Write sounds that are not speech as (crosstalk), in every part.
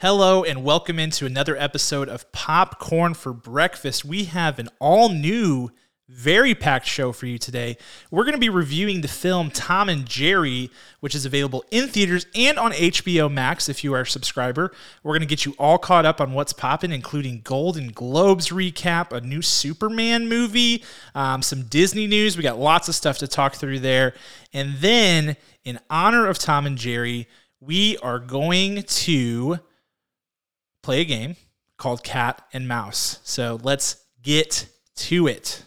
Hello and welcome into another episode of Popcorn for Breakfast. We have an all new, very packed show for you today. We're going to be reviewing the film Tom and Jerry, which is available in theaters and on HBO Max if you are a subscriber. We're going to get you all caught up on what's popping, including Golden Globes recap, a new Superman movie, um, some Disney news. We got lots of stuff to talk through there. And then, in honor of Tom and Jerry, we are going to play a game called Cat and Mouse. So let's get to it.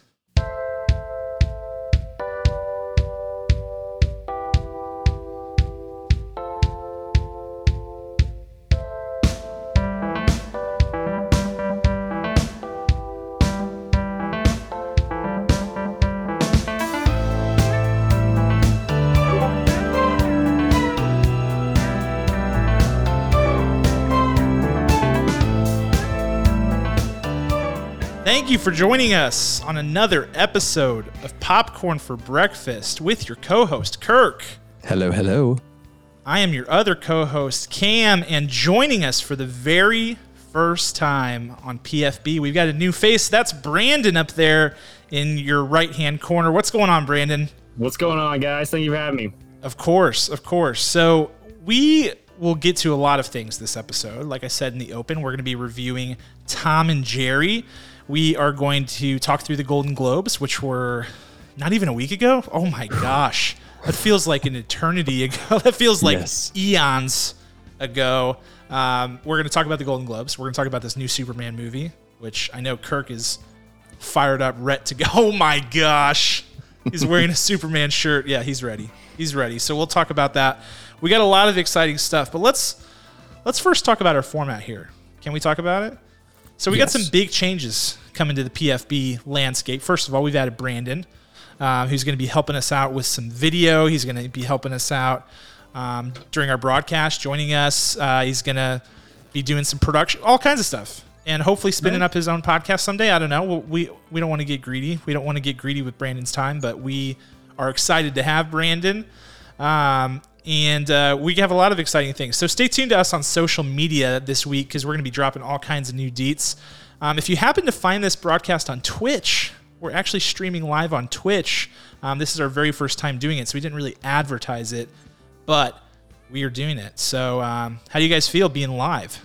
Thank you for joining us on another episode of Popcorn for Breakfast with your co host, Kirk. Hello, hello. I am your other co host, Cam, and joining us for the very first time on PFB, we've got a new face. That's Brandon up there in your right hand corner. What's going on, Brandon? What's going on, guys? Thank you for having me. Of course, of course. So, we will get to a lot of things this episode. Like I said in the open, we're going to be reviewing Tom and Jerry. We are going to talk through the Golden Globes, which were not even a week ago. Oh my gosh. That feels like an eternity ago. (laughs) that feels like Yes. eons ago. Um, we're going to talk about the Golden Globes. We're going to talk about this new Superman movie, which I know Kirk is fired up, ret to go. (laughs) Oh my gosh. He's wearing a Superman shirt. Yeah, he's ready. He's ready. So we'll talk about that. We got a lot of exciting stuff, but let's let's first talk about our format here. Can we talk about it? So we got some big changes coming to the PFB landscape. First of all, we've added Brandon, uh, who's going to be helping us out with some video. He's going to be helping us out um, during our broadcast, joining us. Uh, he's going to be doing some production, all kinds of stuff, and hopefully spinning up his own podcast someday. I don't know. We we don't want to get greedy. We don't want to get greedy with Brandon's time, but we are excited to have Brandon. Um, and uh, we have a lot of exciting things. So stay tuned to us on social media this week because we're going to be dropping all kinds of new deets. Um, if you happen to find this broadcast on Twitch, we're actually streaming live on Twitch. Um, this is our very first time doing it, so we didn't really advertise it, but we are doing it. So, um, how do you guys feel being live?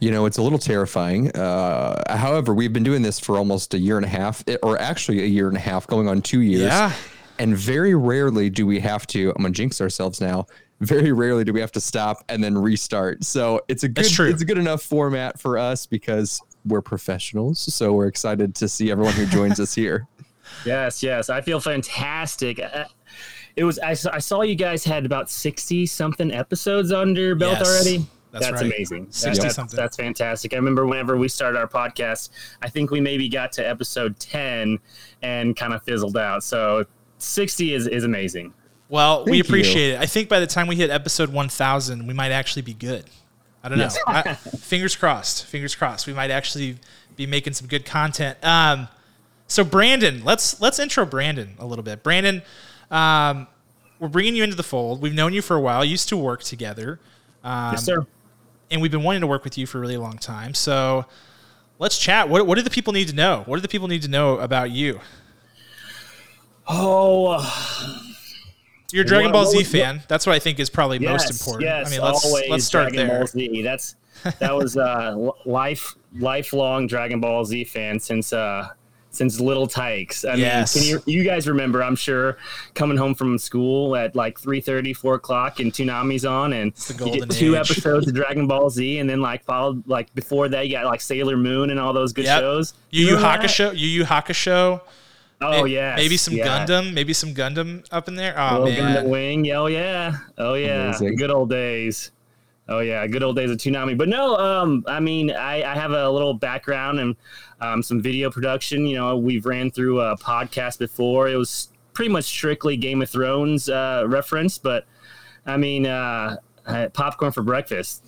You know, it's a little terrifying. Uh, however, we've been doing this for almost a year and a half, eh, or actually a year and a half, going on two years. Yeah. And very rarely do we have to, I'm going to jinx ourselves now. Very rarely do we have to stop and then restart. So it's a good, true. it's a good enough format for us because we're professionals. So we're excited to see everyone who joins us here. (laughs) Yes, yes. I feel fantastic. Uh, It was. I, saw- I saw you guys had about sixty something episodes under your belt Yes, already. that's right. amazing. That- 60 that's, something. that's fantastic. I remember whenever we started our podcast, I think we maybe got to episode ten and kind of fizzled out. So sixty is is amazing. Well, we Thank you. appreciate it. I think by the time we hit episode 1000, we might actually be good. I don't know. I, (laughs) fingers crossed. Fingers crossed. We might actually be making some good content. Um, so Brandon, let's let's intro Brandon a little bit. Brandon, um, we're bringing you into the fold. We've known you for a while. Used to work together, um, yes, sir. and we've been wanting to work with you for a really long time. So let's chat. What what do the people need to know? What do the people need to know about you? Oh, uh, You're a Dragon What- Ball Z what- fan. That's what I think is probably most important. Yes, I mean, let's always let's start Dragon there. Ball Z. That's that was uh life lifelong Dragon Ball Z fan since uh since Little Tykes. I Yes. mean, can you, you guys remember? I'm sure coming home from school at like 3:30, 4 o'clock, and Toonami's on, and you get two age. episodes of Dragon Ball Z, and then like followed like before that, you got like Sailor Moon and all those good Yep. shows. Yu Yu? Hakusho, Yu Yu Hakusho. Oh May- yeah, maybe some Gundam, maybe some Gundam up in there. Oh Little Gundam man, Wing. Oh yeah. Oh yeah. Amazing. Good old days. Oh yeah, good old days of Toonami. But no, um, I mean, I, I have a little background and um, some video production. You know, we've ran through a podcast before. It was pretty much strictly Game of Thrones uh, reference, but I mean, uh, uh, popcorn for breakfast.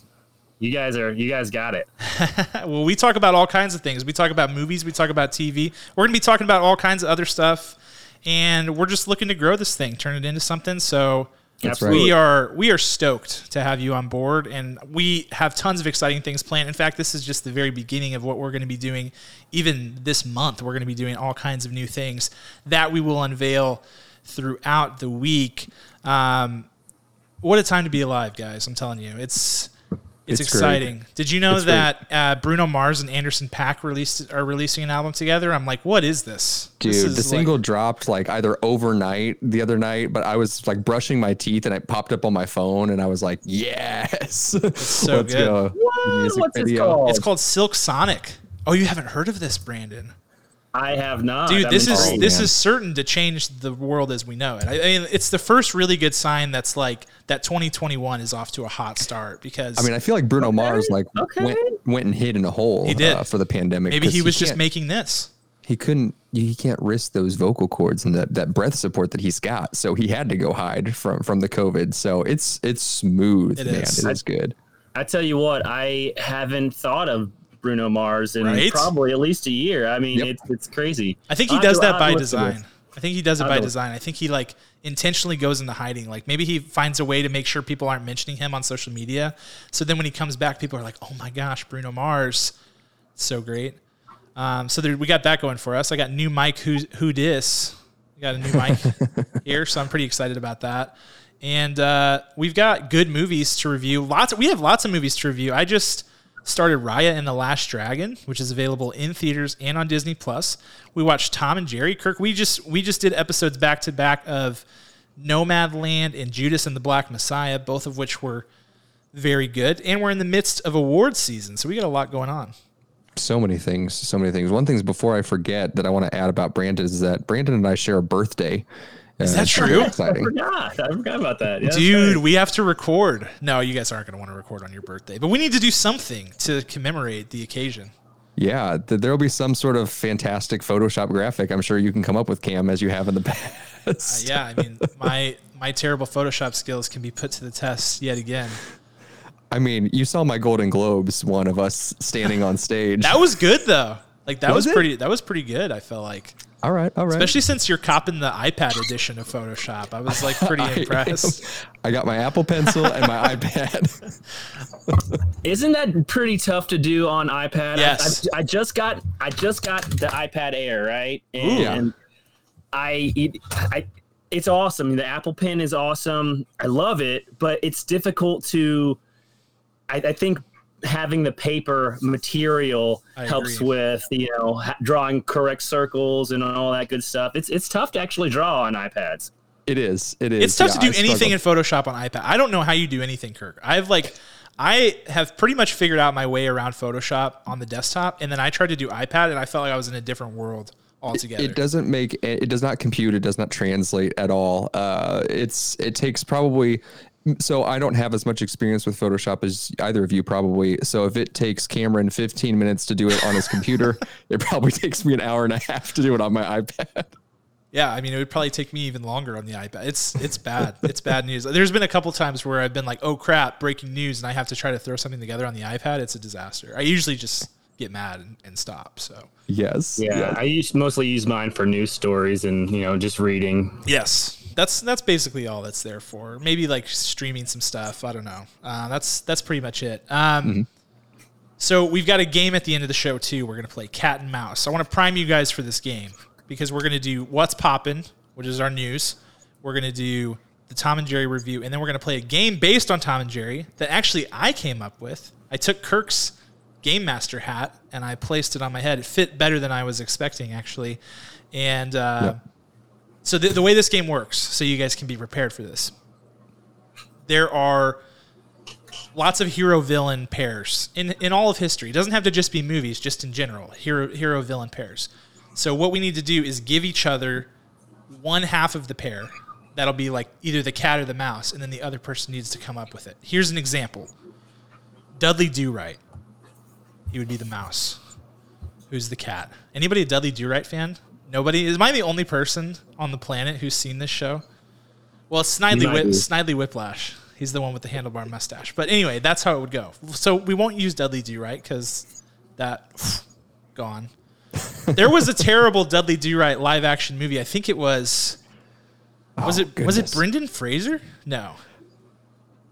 You guys are you guys got it. (laughs) well, we talk about all kinds of things. We talk about movies. We talk about TV. We're gonna be talking about all kinds of other stuff, and we're just looking to grow this thing, turn it into something. So That's Absolutely. we are we are stoked to have you on board and we have tons of exciting things planned in fact this is just the very beginning of what we're going to be doing even this month we're going to be doing all kinds of new things that we will unveil throughout the week um, what a time to be alive guys i'm telling you it's it's, It's great. exciting. Did you know It's that uh, Bruno Mars and Anderson Paak released are releasing an album together? I'm like, what is this? Dude, This the is like- single dropped like either overnight the other night, but I was like brushing my teeth and it popped up on my phone and I was like, yes. so (laughs) Let's good. go. What? Music What's it called? It's called Silk Sonic. Oh, you haven't heard of this, Brandon? I have not. Dude, I'm this is intrigued. this man. is certain to change the world as we know it. I, I mean, it's the first really good sign that's like that 2021 is off to a hot start because I mean, I feel like Bruno Mars like okay. went went and hid in a hole He did. Uh, for the pandemic. Maybe he was just making this. he couldn't he can't risk those vocal cords and that, that breath support that he's got. So he had to go hide from from the COVID. So it's it's smooth, It man. is. It is good. I tell you what, I haven't thought of Bruno Mars in Right? probably at least a year. I mean, Yep. it's it's crazy. I think he I'll does have that I'll by have to listen to design. I think he does it I'll by design. I think he like intentionally goes into hiding. Like maybe he finds a way to make sure people aren't mentioning him on social media. So then when he comes back, people are like, "Oh my gosh, Bruno Mars, so great." Um, so there, we got that going for us. I got new mic. Who who dis? We got a new mic (laughs) here, so I'm pretty excited about that. And uh, we've got good movies to review. Lots. we have lots of movies to review. I just started Raya and the Last Dragon, which is available in theaters and on Disney Plus. We watched Tom and Jerry. Kirk, we just we just did episodes back to back of Nomadland and Judas and the Black Messiah, both of which were very good. And we're in the midst of awards season, so we got a lot going on. So many things. So many things. One thing before I forget that I want to add about Brandon is that Brandon and I share a birthday. Is that uh, it's true? I Exciting. forgot. I forgot about that. Yeah, Dude, right. we have to record. No, you guys aren't going to want to record on your birthday, but we need to do something to commemorate the occasion. Yeah, th- there will be some sort of fantastic Photoshop graphic. I'm sure you can come up with Cam as you have in the (laughs) past. Uh, yeah, I mean, my my terrible Photoshop skills can be put to the test yet again. I mean, you saw my Golden Globes one of us standing on stage. That was good though. Like that was, Was pretty. That was pretty good. I felt like, all right, all right. especially since you're copping the iPad edition of Photoshop. I was like pretty (laughs) I impressed. I got my Apple Pencil and my (laughs) iPad. Isn't that pretty tough to do on iPad? I- Yes. I, I just got I just got the iPad Air, right? And Yeah. I, it, I it's awesome. The Apple Pen is awesome. I love it, but it's difficult to I, I think having the paper material I helps agree. with you know drawing correct circles and all that good stuff. It's it's tough to actually draw on iPads. It is. It is. It's tough Yeah, to I do anything struggled. in Photoshop on iPad. I don't know how you do anything, Kirk. I've like, I have pretty much figured out my way around Photoshop on the desktop, and then I tried to do iPad, and I felt like I was in a different world altogether. It doesn't make it does not compute. It does not translate at all. Uh, it's it takes probably. So I don't have as much experience with Photoshop as either of you probably. So if it takes Cameron 15 minutes to do it on his computer, (laughs) it probably takes me an hour and a half to do it on my iPad. Yeah, I mean, it would probably take me even longer on the iPad. It's it's bad. it's bad news. There's been a couple times where I've been like, "Oh crap, breaking news," and I have to try to throw something together on the iPad. It's a disaster. I usually just get mad and, and stop. So Yes. Yeah, yes. I use mostly use mine for news stories and you know just reading. yes, that's that's basically all that's there for. Maybe like streaming some stuff. I don't know. Uh, that's that's pretty much it. Um, So we've got a game at the end of the show too. We're gonna play cat and mouse. I want to prime you guys for this game because we're gonna do what's poppin', which is our news. We're gonna do the Tom and Jerry review, and then we're gonna play a game based on Tom and Jerry that actually I came up with. I took Kirk's game master hat and I placed it on my head. It fit better than I was expecting actually, and uh, Yeah. So the, the way this game works, so you guys can be prepared for this. There are lots of hero villain pairs in in all of history. It doesn't have to just be movies, just in general. Hero hero villain pairs. So what we need to do is give each other one half of the pair. That'll be like either the cat or the mouse, and then the other person needs to come up with it. Here's an example. Dudley Do Right. He would be the mouse. Who's the cat? Anybody a Dudley Do Right fan? Nobody. Is am I the only person on the planet who's seen this show? Well, it's Snidely, might Whip. Snidely Whiplash. He's the one with the handlebar mustache. But anyway, that's how it would go. So we won't use Dudley Do Right because that gone. There was a terrible Dudley Do Right live action movie. I think it was Was Oh, it was it. Brendan Fraser? No,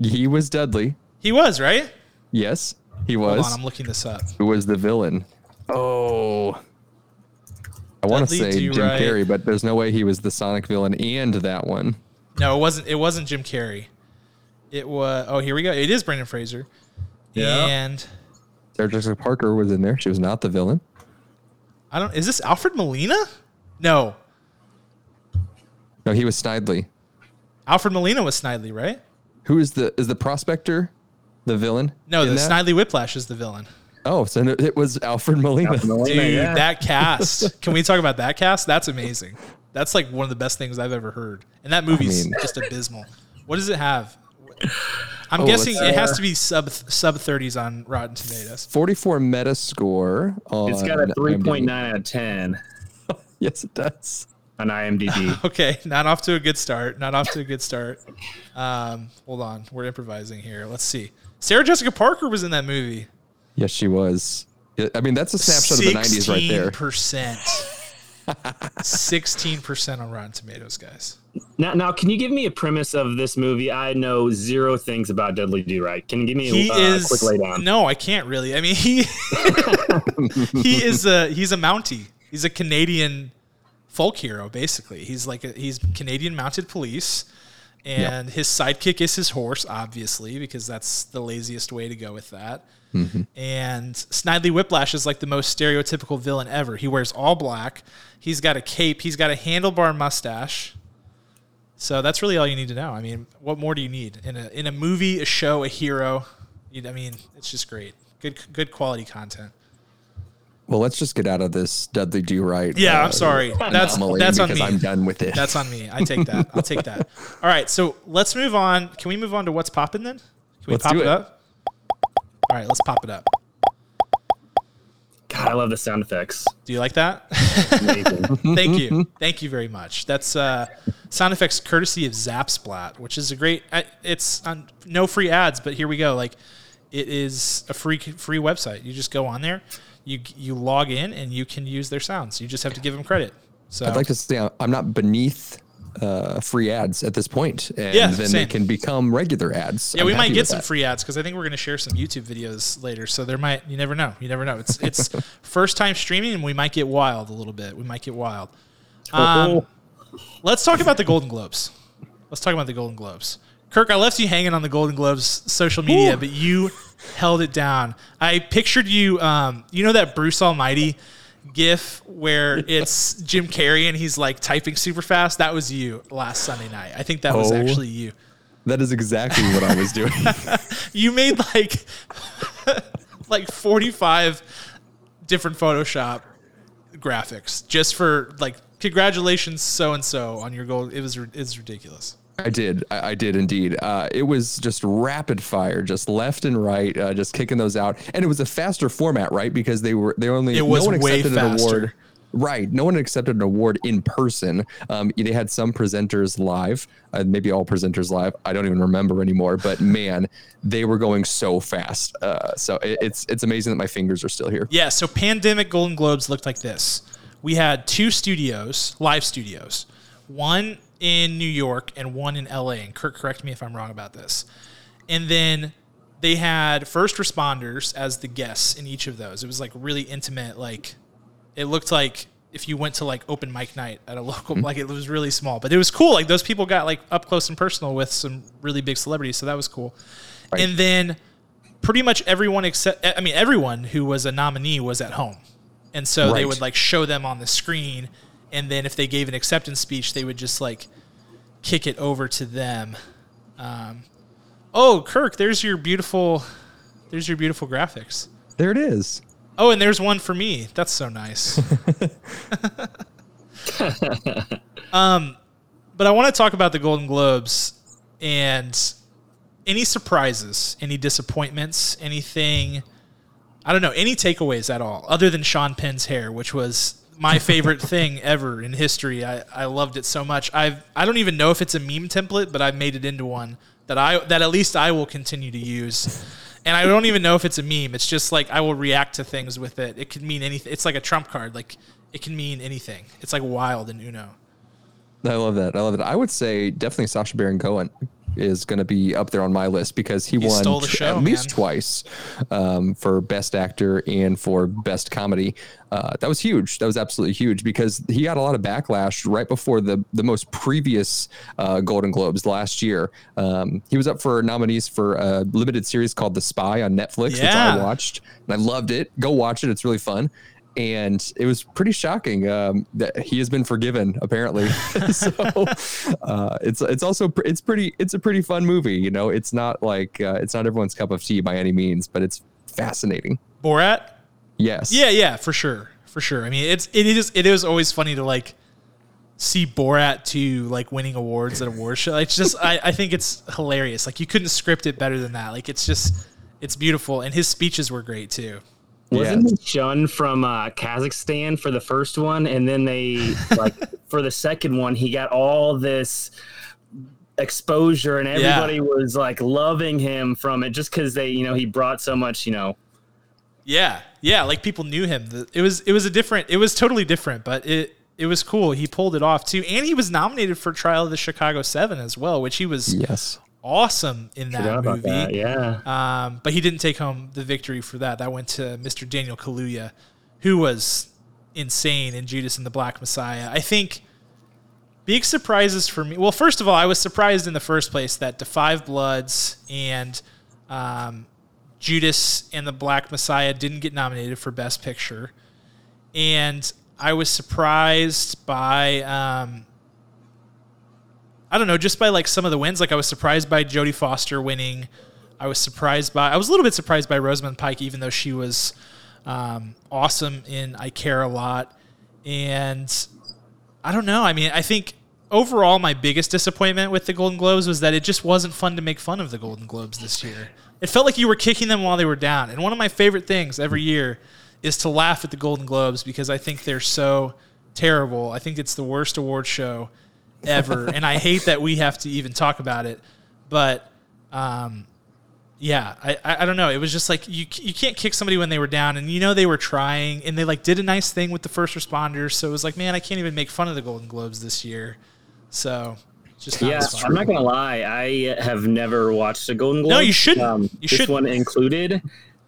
He was Dudley. he was right. Yes, he Hold was. on, I'm looking this up. Who was the villain? Oh. I want to say Jim Right. Carrey, but there's no way he was the Sonic villain and that one. No, it wasn't. It wasn't Jim Carrey. It was. Oh, here we go. It is Brendan Fraser. Yeah. And Sarah Jessica Parker was in there. She was not the villain. I don't. Is this Alfred Molina? No, No, he was Snidely. Alfred Molina was Snidely, right? Who is the is the prospector, the villain? No, the that? Snidely Whiplash is the villain. Oh, so it was Alfred Molina. Alfred Molina, Dude, yeah. that cast. (laughs) Can we talk about that cast? That's amazing. That's like one of the best things I've ever heard. And that movie's mean- just abysmal. What does it have? I'm Oh, guessing it has to be sub sub 30s on Rotten Tomatoes. 44 Metascore on It's got a 3.9 out of 10 (laughs) Yes, it does. on IMDb. (laughs) Okay, not off to a good start. Not off to a good start. Um, hold on, we're improvising here. Let's see. Sarah Jessica Parker was in that movie. Yes, she was. I mean, that's a snapshot of the 90s right there. percent. Sixteen percent on Rotten Tomatoes, guys. now, now, can you give me a premise of this movie? I know zero things about Dudley Do Right. Can you give me He a uh, is quick laydown? no, I can't really. I mean, he (laughs) he is a he's a Mountie. He's a Canadian folk hero, basically. He's like a, he's Canadian mounted police, and his sidekick is his horse, obviously, because that's the laziest way to go with that. Mm-hmm. And Snidely Whiplash is like the most stereotypical villain ever. He wears all black. He's got a cape. He's got a handlebar mustache. So that's really all you need to know. I mean, what more do you need in a in a movie, a show, a hero? I mean, it's just great. Good good quality content. Well, let's just get out of this Dudley Do Right. Yeah, uh, I'm sorry. That's that's on me. I'm done with it. That's on me. I take that. I'll take that. (laughs) All right, so let's move on. Can we move on to what's popping then? Can we Let's pop do it it. up? All right, let's pop it up. God, I love the sound effects. Do you like that? (laughs) Thank you. Thank you very much. That's uh, sound effects courtesy of Zapsplat, which is a great. It's on no free ads, but here we go. Like, it is a free free website. You just go on there, you you log in, and you can use their sounds. You just have to give them credit. So I'd like to say I'm- I'm not beneath uh, free ads at this point, and Yeah, then same. they can become regular ads. Yeah, I'm we might get some that. free ads because I think we're going to share some YouTube videos later. So there might, you never know. You never know. It's it's (laughs) first time streaming, and we might get wild a little bit. We might get wild. Um, let's talk about the Golden Globes. Let's talk about the Golden Globes. Kirk, I left you hanging on the Golden Globes social media, but you held it down. I pictured you. Um, you know that Bruce Almighty gif where (laughs) it's Jim Carrey and he's like typing super fast. That was you last Sunday night. I think that was Oh. actually you. That is exactly what I was doing. (laughs) You made like (laughs) like 45 different Photoshop graphics just for like congratulations so and so on your goal. It was it's ridiculous. I did. I, I did indeed. Uh, it was just rapid fire, just left and right, uh, just kicking those out. And it was a faster format, right? Because they were they only It was no one way accepted an faster. award. Right. No one accepted an award in person. Um, they had some presenters live, uh, maybe all presenters live. I don't even remember anymore. But (laughs) man, they were going so fast. Uh, so it, it's it's amazing that my fingers are still here. Yeah, so pandemic Golden Globes looked like this. We had two studios, live studios, one in New York and one in LA. And Kirk, correct me if I'm wrong about this. And then they had first responders as the guests in each of those. It was like really intimate. Like it looked like if you went to like open mic night at a (laughs) local, mm-hmm. like it was really small, but it was cool. Like those people got like up close and personal with some really big celebrities, so that was cool. Right. And then pretty much everyone except I mean everyone who was a nominee was at home. And so they would like show them on the screen and then if they gave an acceptance speech they would just like kick it over to them. Um, oh, Kirk, there's your beautiful there's your beautiful graphics. There it is. Oh, and there's one for me. That's so nice. (laughs) (laughs) um, but I want to talk about the Golden Globes and any surprises, any disappointments, anything. I don't know, any takeaways at all, other than Sean Penn's hair, which was my favorite thing ever in history. I, I loved it so much. I've I don't even know if it's a meme template, but I've made it into one that I that at least I will continue to use. And I don't even know if it's a meme. It's just like I will react to things with it. It could mean anything. It's like a trump card. Like it can mean anything. It's like wild in Uno. I love that. I love it. I would say definitely Sacha Baron Cohen is going to be up there on my list because he, He won stole the tr- show, at least man. twice um, for best actor and for best comedy. Uh, that was huge. That was absolutely huge because he got a lot of backlash right before the the most previous uh, Golden Globes last year. Um, he was up for nominees for a limited series called The Spy on Netflix, which I watched and I loved it. Go watch it; it's really fun. And it was pretty shocking um, that he has been forgiven, apparently. (laughs) (laughs) so uh, it's it's also it's pretty it's a pretty fun movie. You know, it's not like uh, it's not everyone's cup of tea by any means, but it's fascinating. Borat. Yes. Yeah, yeah, for sure, for sure. I mean, it's it is it is always funny to like see Borat to like winning awards at award show. It's just I, I think it's hilarious. Like you couldn't script it better than that. Like it's just it's beautiful, and his speeches were great too. Wasn't Yeah. he shunned from uh, Kazakhstan for the first one, and then they (laughs) like for the second one, he got all this exposure, and Yeah. everybody was like loving him from it just because they, you know, he brought so much, you know. Yeah, yeah. Like people knew him. It was it was a different. It was totally different, but it it was cool. He pulled it off too, and he was nominated for Trial of the Chicago Seven as well, which he was Yes. Awesome in that movie. that. Yeah. Um, but he didn't take home the victory for that. That went to Mr. Daniel Kaluuya, who was insane in Judas and the Black Messiah. I think big surprises for me. Well, first of all, I was surprised in the first place that The Five Bloods and um, Judas and the Black Messiah didn't get nominated for Best Picture, and I was surprised by. Um, I don't know, just by like some of the wins. Like I was surprised by Jodie Foster winning. I was surprised by. I was a little bit surprised by Rosamund Pike, even though she was um, awesome in I Care a Lot. And I don't know. I mean, I think overall my biggest disappointment with the Golden Globes was that it just wasn't fun to make fun of the Golden Globes this year. It felt like you were kicking them while they were down. And one of my favorite things every year is to laugh at the Golden Globes because I think they're so terrible. I think it's the worst award show ever, and I hate that we have to even talk about it. But um, yeah, I, I I don't know. It was just like you you can't kick somebody when they were down, and you know they were trying, and they like did a nice thing with the first responders. So it was like, man, I can't even make fun of the Golden Globes this year. So just Yeah. I'm not gonna lie. I have never watched a Golden Globe. No, you shouldn't. Um, You this shouldn't. one included.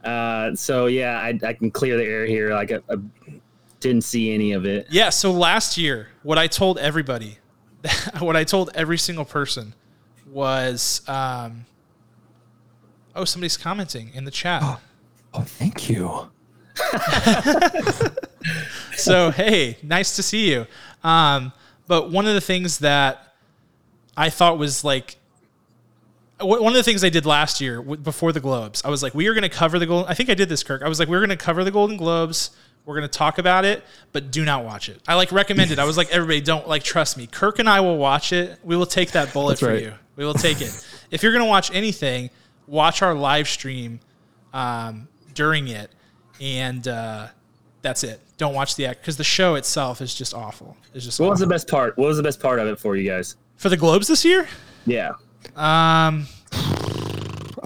Uh, so yeah, I, I can clear the air here. Like I, I didn't see any of it. Yeah. So last year, what I told everybody, (laughs) what I told every single person was, um, oh, somebody's commenting in the chat. Oh, thank you. (laughs) so hey, nice to see you. Um, but one of the things that I thought was like one of the things I did last year before the Globes, I was like, we are going to cover the Golden. I think I did this, Kirk. I was like, we're going to cover the Golden Globes. We're going to talk about it, but do not watch it. I like recommended. I was like, everybody, don't like trust me. Kirk and I will watch it. We will take that bullet That's for right. you. We will take it. if you're going to watch anything, watch our live stream um, during it, and uh, that's it. Don't watch the act because the show itself is just awful. It's just What was the best part? What was the best part of it for you guys? for the Globes this year. Yeah. Um,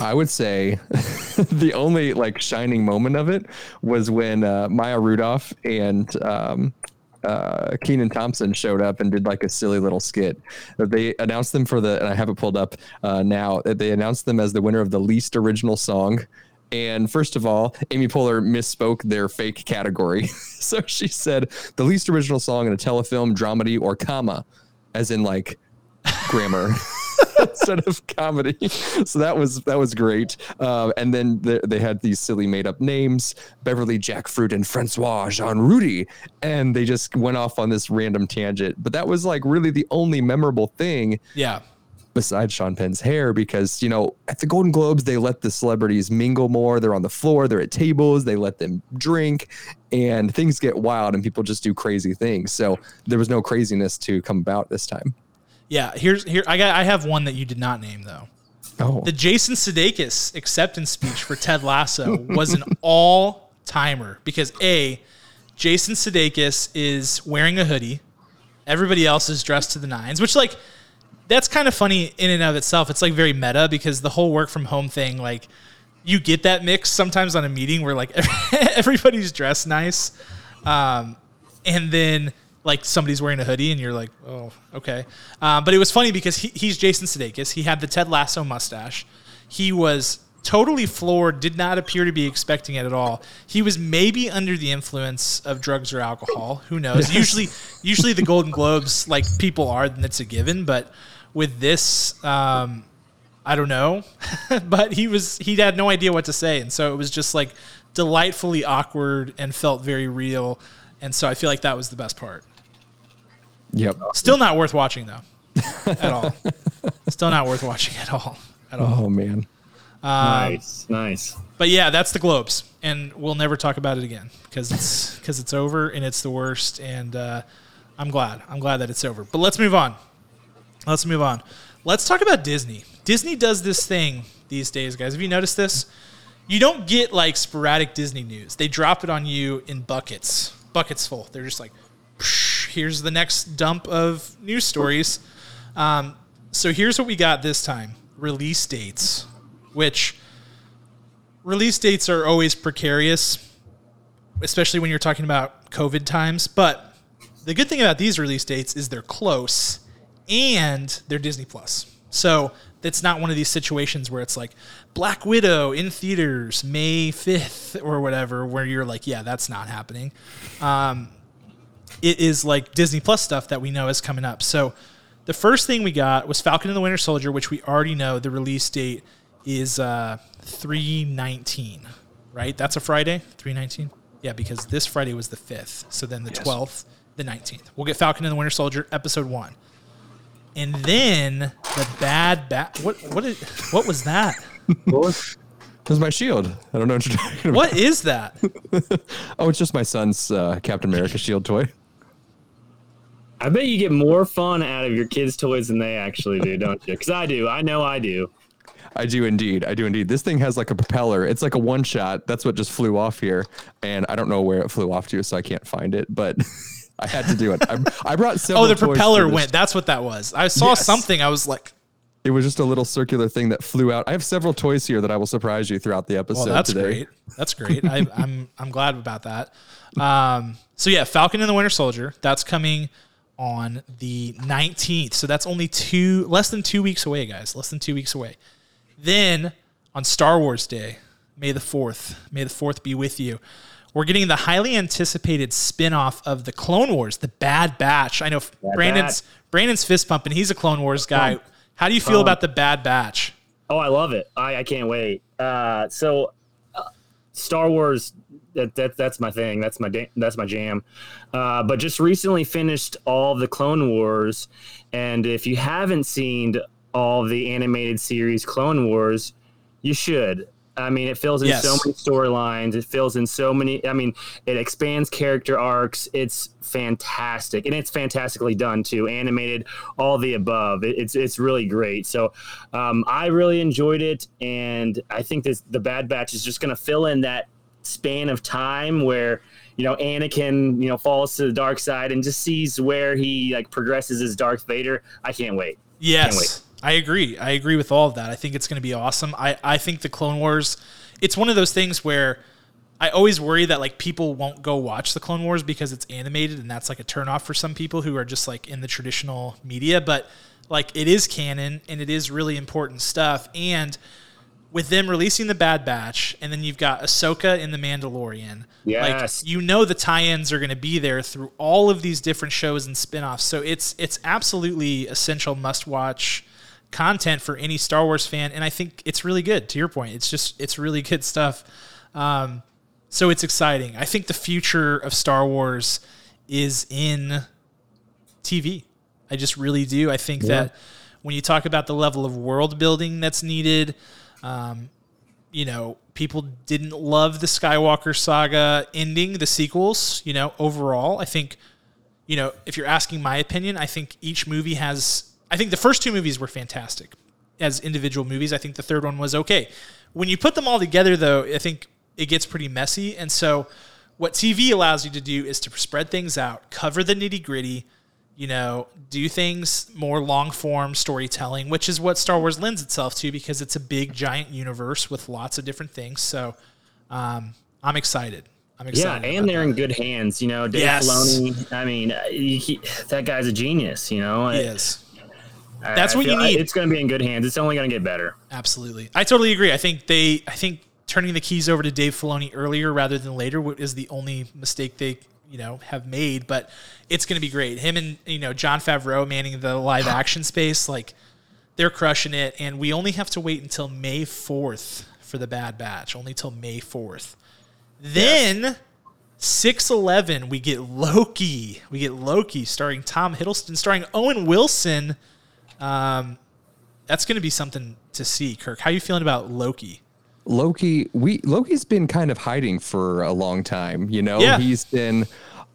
I would say (laughs) the only like shining moment of it was when uh, Maya Rudolph and um, uh, Kenan Thompson showed up and did like a silly little skit. They announced them for the, and I have it pulled up uh, now. They announced them as the winner of the least original song. And first of all, Amy Poehler misspoke their fake category. (laughs) so she said the least original song in a telefilm, dramedy, or comma, as in like grammar. (laughs) instead of comedy. So that was that was great. Uh, and then the, they had these silly made up names: Beverly Jackfruit and Francois Jean Rudy, and they just went off on this random tangent. But that was like really the only memorable thing yeah, besides Sean Penn's hair because you know at the Golden Globes they let the celebrities mingle more. They're on the floor, they're at tables, they let them drink, and things get wild and people just do crazy things. So there was no craziness to come about this time. Yeah. Here's here. I got. I have one that you did not name though. Oh, The Jason Sudeikis acceptance speech for Ted Lasso was an (laughs) all timer because a Jason Sudeikis is wearing a hoodie. Everybody else is dressed to the nines, which like that's kind of funny in and of itself. It's like very meta because the whole work from home thing, like you get that mix sometimes on a meeting where like (laughs) everybody's dressed nice, um, and then like somebody's wearing a hoodie and you're like, oh, okay. Uh, but it was funny because he, he's Jason Sudeikis. He had the Ted Lasso mustache. He was totally floored, did not appear to be expecting it at all. He was maybe under the influence of drugs or alcohol. Who knows? usually, usually the Golden Globes, like people are, then it's a given. But with this, um, I don't know. (laughs) but he was he had no idea what to say, and so it was just like delightfully awkward and felt very real. And so I feel like that was the best part. Yep. Still not worth watching though, at all. (laughs) Still not worth watching at all. At all. Oh man. nice, nice. But yeah, that's the Globes, and we'll never talk about it again because it's because it's over and it's the worst. And uh, I'm glad. I'm glad that it's over. But let's move on. Let's move on. Let's talk about Disney. Disney does this thing these days, guys. Have you noticed this? You don't get like sporadic Disney news. They drop it on you in buckets, buckets full. They're just like, "Psh, here's the next dump of news stories. Um, so here's what we got this time: release dates, which release dates are always precarious, especially when you're talking about COVID times. But the good thing about these release dates is they're close and they're Disney Plus. So it's not one of these situations where it's like Black Widow in theaters May 5th or whatever, where you're like, yeah, that's not happening. Um, it is like Disney Plus stuff that we know is coming up. So the first thing we got was Falcon and the Winter Soldier, which we already know the release date is uh, 319, right? That's a Friday, 319? Yeah, because this Friday was the 5th. So then the 12th, the 19th. We'll get Falcon and the Winter Soldier, episode one. And then the bad bat. What what is, what was that? It was my shield. I don't know what you're talking about. What is that? (laughs) Oh, it's just my son's uh, Captain America shield toy. I bet you get more fun out of your kids' toys than they actually do, don't you? Because I do. I know I do. I do indeed. I do indeed. This thing has like a propeller. It's like a one shot. That's what just flew off here, and I don't know where it flew off to, so I can't find it. But (laughs) I had to do it. I, I brought several. (laughs) Oh, the propeller went. That's what that was. I saw Yes. something. I was like, It was just a little circular thing that flew out. I have several toys here that I will surprise you throughout the episode Well, that's today. great. That's great. I, I'm I'm glad about that. Um, so yeah, Falcon and the Winter Soldier. That's coming on the 19th. So that's only two, less than two weeks away, guys. Less than two weeks away. Then on Star Wars Day, May the 4th. May the 4th be with you. We're getting the highly anticipated spin-off of the Clone Wars, the Bad Batch. I know Brandon's Brandon's fist pumping. He's a Clone Wars guy. How do you feel about the Bad Batch? Oh, I love it. I, I can't wait. Uh, so, uh, Star Wars, that, that that's my thing. That's my da- that's my jam. Uh, but just recently finished all the Clone Wars, and if you haven't seen all the animated series Clone Wars, you should. I mean, it fills in Yes. so many storylines. It fills in so many. I mean, it expands character arcs. It's fantastic, and it's fantastically done too. Animated, all the above. It, it's it's really great. So, um, I really enjoyed it, and I think this the Bad Batch is just going to fill in that span of time where you know Anakin you know falls to the dark side and just sees where he like progresses as Darth Vader. I can't wait. Can't wait. Yes, I agree. I agree with all of that. I think it's going to be awesome. I, I think the Clone Wars, it's one of those things where I always worry that like people won't go watch the Clone Wars because it's animated and that's like a turnoff for some people who are just like in the traditional media. But like it is canon and it is really important stuff. And with them releasing the Bad Batch and then you've got Ahsoka in the Mandalorian. Yes. Like you know the tie-ins are going to be there through all of these different shows and spin-offs. So it's it's absolutely essential must-watch content for any Star Wars fan and I think it's really good to your point. It's just it's really (laughs) good stuff. Um, so it's exciting. I think the future of Star Wars is in TV. I just really do. I think that when you talk about the level of world building that's needed, um, you know, people didn't love the Skywalker saga ending, the sequels, you know, overall. I think, you know, if you're asking my opinion, I think each movie has, I think the first two movies were fantastic as individual movies. I think the third one was okay. When you put them all together, though, I think it gets pretty messy. And so, what TV allows you to do is to spread things out, cover the nitty gritty, you know, do things more long form storytelling, which is what Star Wars lends itself to because it's a big, giant universe with lots of different things. So, um, I'm excited. I'm excited. Yeah, and they're that. in good hands. You know, Dave Yes. Filoni. I mean, uh, he, he- that guy's a genius. You know, He is. I- That's I what you need. It's going to be in good hands. It's only going to get better. Absolutely. I totally agree. I think they I think turning the keys over to Dave Filoni earlier rather than later is the only mistake they, you know, have made, but it's going to be great. Him and, you know, Jon Favreau manning the live (sighs) action space like they're crushing it and we only have to wait until May 4th for the Bad Batch, only till May 4th. Then 611 we get Loki. We get Loki starring Tom Hiddleston starring Owen Wilson. Um that's going to be something to see, Kirk. How are you feeling about Loki? Loki, we Loki's been kind of hiding for a long time. You know, Yeah. he's been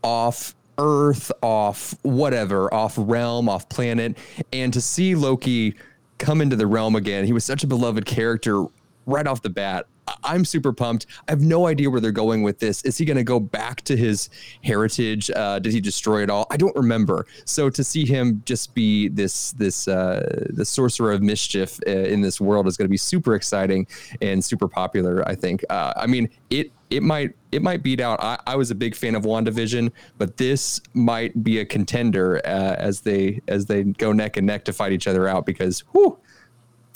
off Earth, off whatever, off realm, off planet, and to see Loki come into the realm again, he was such a beloved character right off the bat. I'm super pumped. I have no idea where they're going with this. Is he going to go back to his heritage? Uh, did he destroy it all? I don't remember. So to see him just be this this uh, the sorcerer of mischief uh, in this world is going to be super exciting and super popular. I think. Uh, I mean, it it might it might beat out. I, I was a big fan of WandaVision, but this might be a contender uh, as they as they go neck and neck to fight each other out because whew,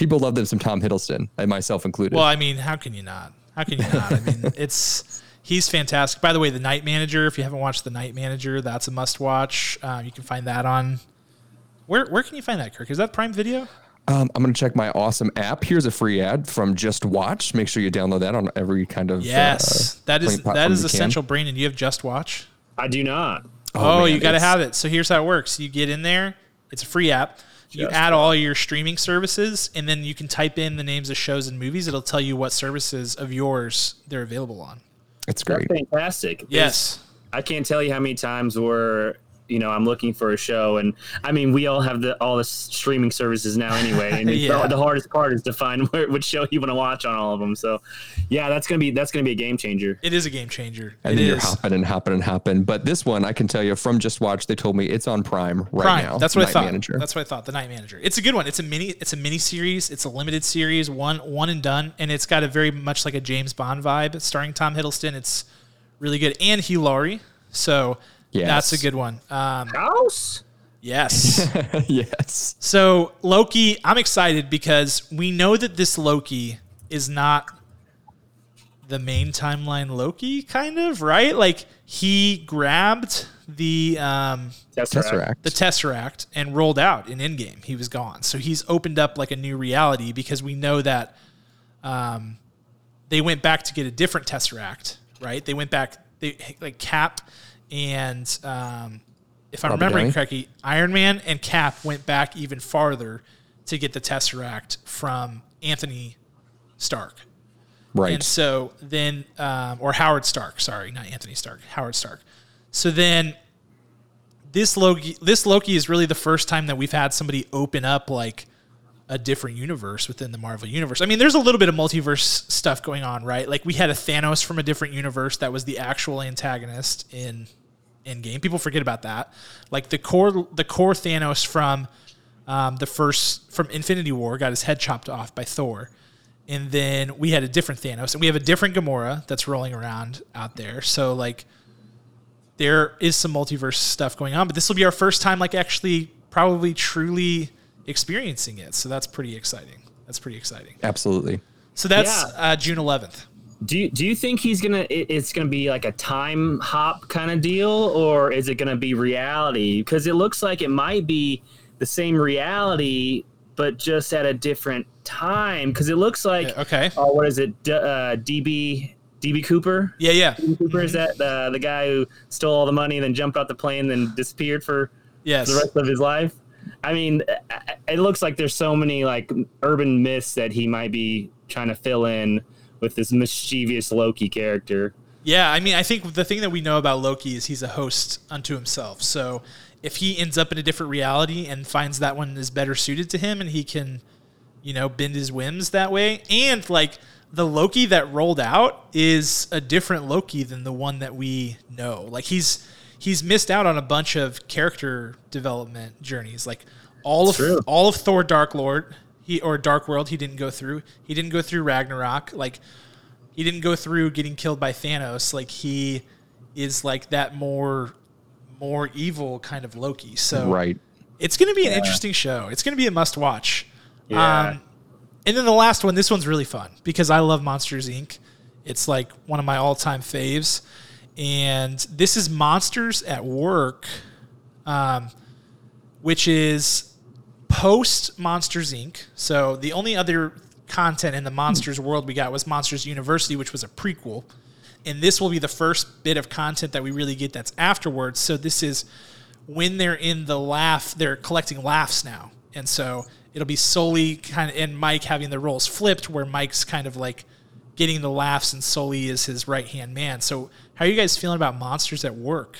people love them some Tom Hiddleston, and myself included. Well, I mean, how can you not? How can you not? I mean, (laughs) it's he's fantastic. By the way, the Night Manager. If you haven't watched the Night Manager, that's a must watch. Uh, you can find that on. Where where can you find that, Kirk? Is that Prime Video? Um, I'm going to check my awesome app. Here's a free ad from Just Watch. Make sure you download that on every kind of Yes, uh, that is playing that platform is you essential. Brandon, you have Just Watch. I do not. Oh, man, you got to have it. So here's how it works. You get in there. It's a free app. You Just add all your streaming services, and then you can type in the names of shows and movies. It'll tell you what services of yours they're available on. It's That's great. fantastic. Yes. I can't tell you how many times where you know I'm looking for a show, and I mean we all have the all the streaming services now anyway, and (laughs) Yeah. the, the hardest part is to find (laughs) where, which show you want to watch on all of them. So, yeah, that's gonna be that's gonna be a game changer. It is a game changer. And It then you're is. hopping and hopping and hopping. But this one, I can tell you from Just Watch, they told me it's on Prime right Prime. now. That's what I thought. Manager. That's what I thought. The Night Manager. It's a good one. It's a mini. It's a mini series. It's a limited series. One one and done. And it's got a very much like a James Bond vibe, starring Tom Hiddleston. It's really good, and Hugh Laurie. So Yes. that's a good one. Um, House. yes. (laughs) yes. So Loki, I'm excited because we know that this Loki is not the main timeline Loki, kind of right. Like he grabbed the um, That's. Tesseract. the Tesseract and rolled out in Endgame. He was gone. So he's opened up like a new reality because we know that um, they went back to get a different Tesseract, right? They went back, they like Cap and um, if I'm Robert remembering Downey? correctly, Iron Man and Cap went back even farther to get the Tesseract from Anthony Stark. Right. And so then, um, or Howard Stark, sorry, not Anthony Stark, Howard Stark. So then, this Loki, this Loki is really the first time that we've had somebody open up like a different universe within the Marvel universe. I mean, there's a little bit of multiverse stuff going on, right? Like we had a Thanos from a different universe that was the actual antagonist in Endgame. People forget about that. Like the core, the core Thanos from um, the first from Infinity War got his head chopped off by Thor. And then we had a different Thanos, and we have a different Gamora that's rolling around out there. So like, there is some multiverse stuff going on, but this will be our first time like actually probably truly experiencing it. So that's pretty exciting. That's pretty exciting. Absolutely. So that's Yeah. uh, June 11th. Do you, do you think he's gonna? It's gonna be like a time hop kind of deal, or is it gonna be reality? Because it looks like it might be the same reality, but just at a different time. Because it looks like okay. oh, what is it? D- uh, DB DB Cooper. Yeah, yeah. DB Cooper is that the the guy who stole all the money and then jumped out the plane, then disappeared for Yes. the rest of his life. I mean, uh, uh, it looks like there's so many like urban myths that he might be trying to fill in with this mischievous Loki character. Yeah, I mean, I think the thing that we know about Loki is he's a host unto himself. So if he ends up in a different reality and finds that one is better suited to him and he can, you know, bend his whims that way, and like the Loki that rolled out is a different Loki than the one that we know. Like he's he's missed out on a bunch of character development journeys. Like all of True. all of Thor Dark Lord, he or Dark World, he didn't go through. He didn't go through Ragnarok. Like he didn't go through getting killed by Thanos. Like he is like that more more evil kind of Loki. So Right. it's going to be an interesting show. It's going to be a must watch. Yeah. Um, and then the last one, this one's really fun because I love Monsters Inc. It's like one of my all time faves. And this is Monsters at Work, um, which is post Monsters Inc. So the only other content in the Monsters hmm. world we got was Monsters University, which was a prequel. And this will be the first bit of content that we really get that's afterwards. So this is when they're in the laugh, they're collecting laughs now. And so it'll be solely kind of, and Mike having the roles flipped, where Mike's kind of like getting the laughs and Sully is his right hand man. So, how are you guys feeling about Monsters at Work?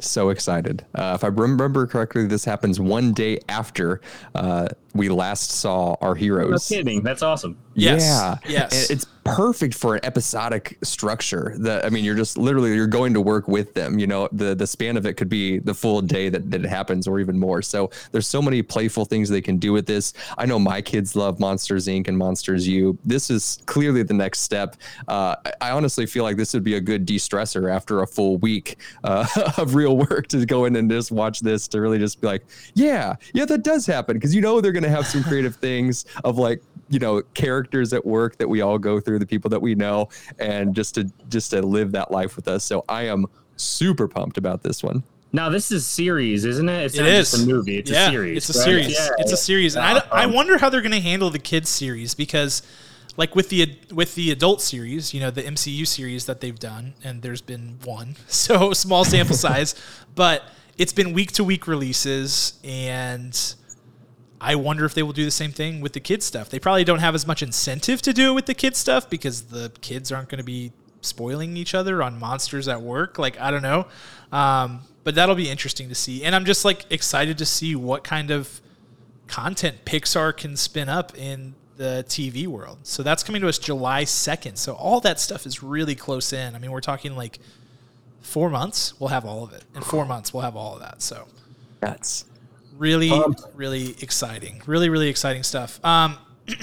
So excited. Uh, if I remember correctly, this happens one day after uh, we last saw our no heroes. kidding. That's awesome. Yes. Yeah. Yes. And it's perfect for an episodic structure. The I mean, you're just literally you're going to work with them. You know, the the span of it could be the full day that, that it happens or even more. So there's so many playful things they can do with this. I know my kids love Monsters Inc. and Monsters U. This is clearly the next step. Uh, I, I honestly feel like this would be a good de-stressor after a full week uh, (laughs) of real work to go in and just watch this to really just be like, yeah, yeah, that does happen because you know they're going to have some creative things of like you know characters at work that we all go through the people that we know and just to just to live that life with us so i am super pumped about this one Now this is series, isn't it? It's It not is just a movie. It's yeah, a series. It's a right? series. Yeah, it's a series, and I, Yeah. I wonder how they're going to handle the kids series because, like with the with the adult series, you know, the MCU series that they've done, and there's been one, (laughs) so small sample size, but it's been week to week releases, and I wonder if they will do the same thing with the kids stuff. They probably don't have as much incentive to do it with the kids stuff because the kids aren't going to be spoiling each other on monsters at work. Like I don't know, um, but that'll be interesting to see. And I'm just like excited to see what kind of content Pixar can spin up in the TV world. So that's coming to us July 2nd. So all that stuff is really close in. I mean, we're talking like four months. We'll have all of it. In four months, we'll have all of that. So that's really Pumped. really exciting really really exciting stuff. Um (clears throat)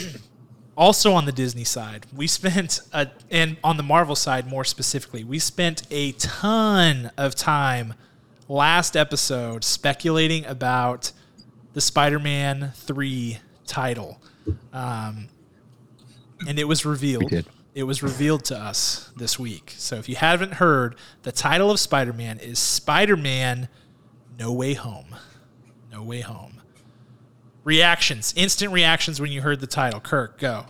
also on the disney side we spent a and on the marvel side more specifically we spent a ton of time last episode speculating about the spider-man 3 title. Um and it was revealed. It was revealed to us this week. So if you haven't heard the title of spider-man is spider-man no way home no Way Home. Reactions, instant reactions when you heard the title. Kirk, go.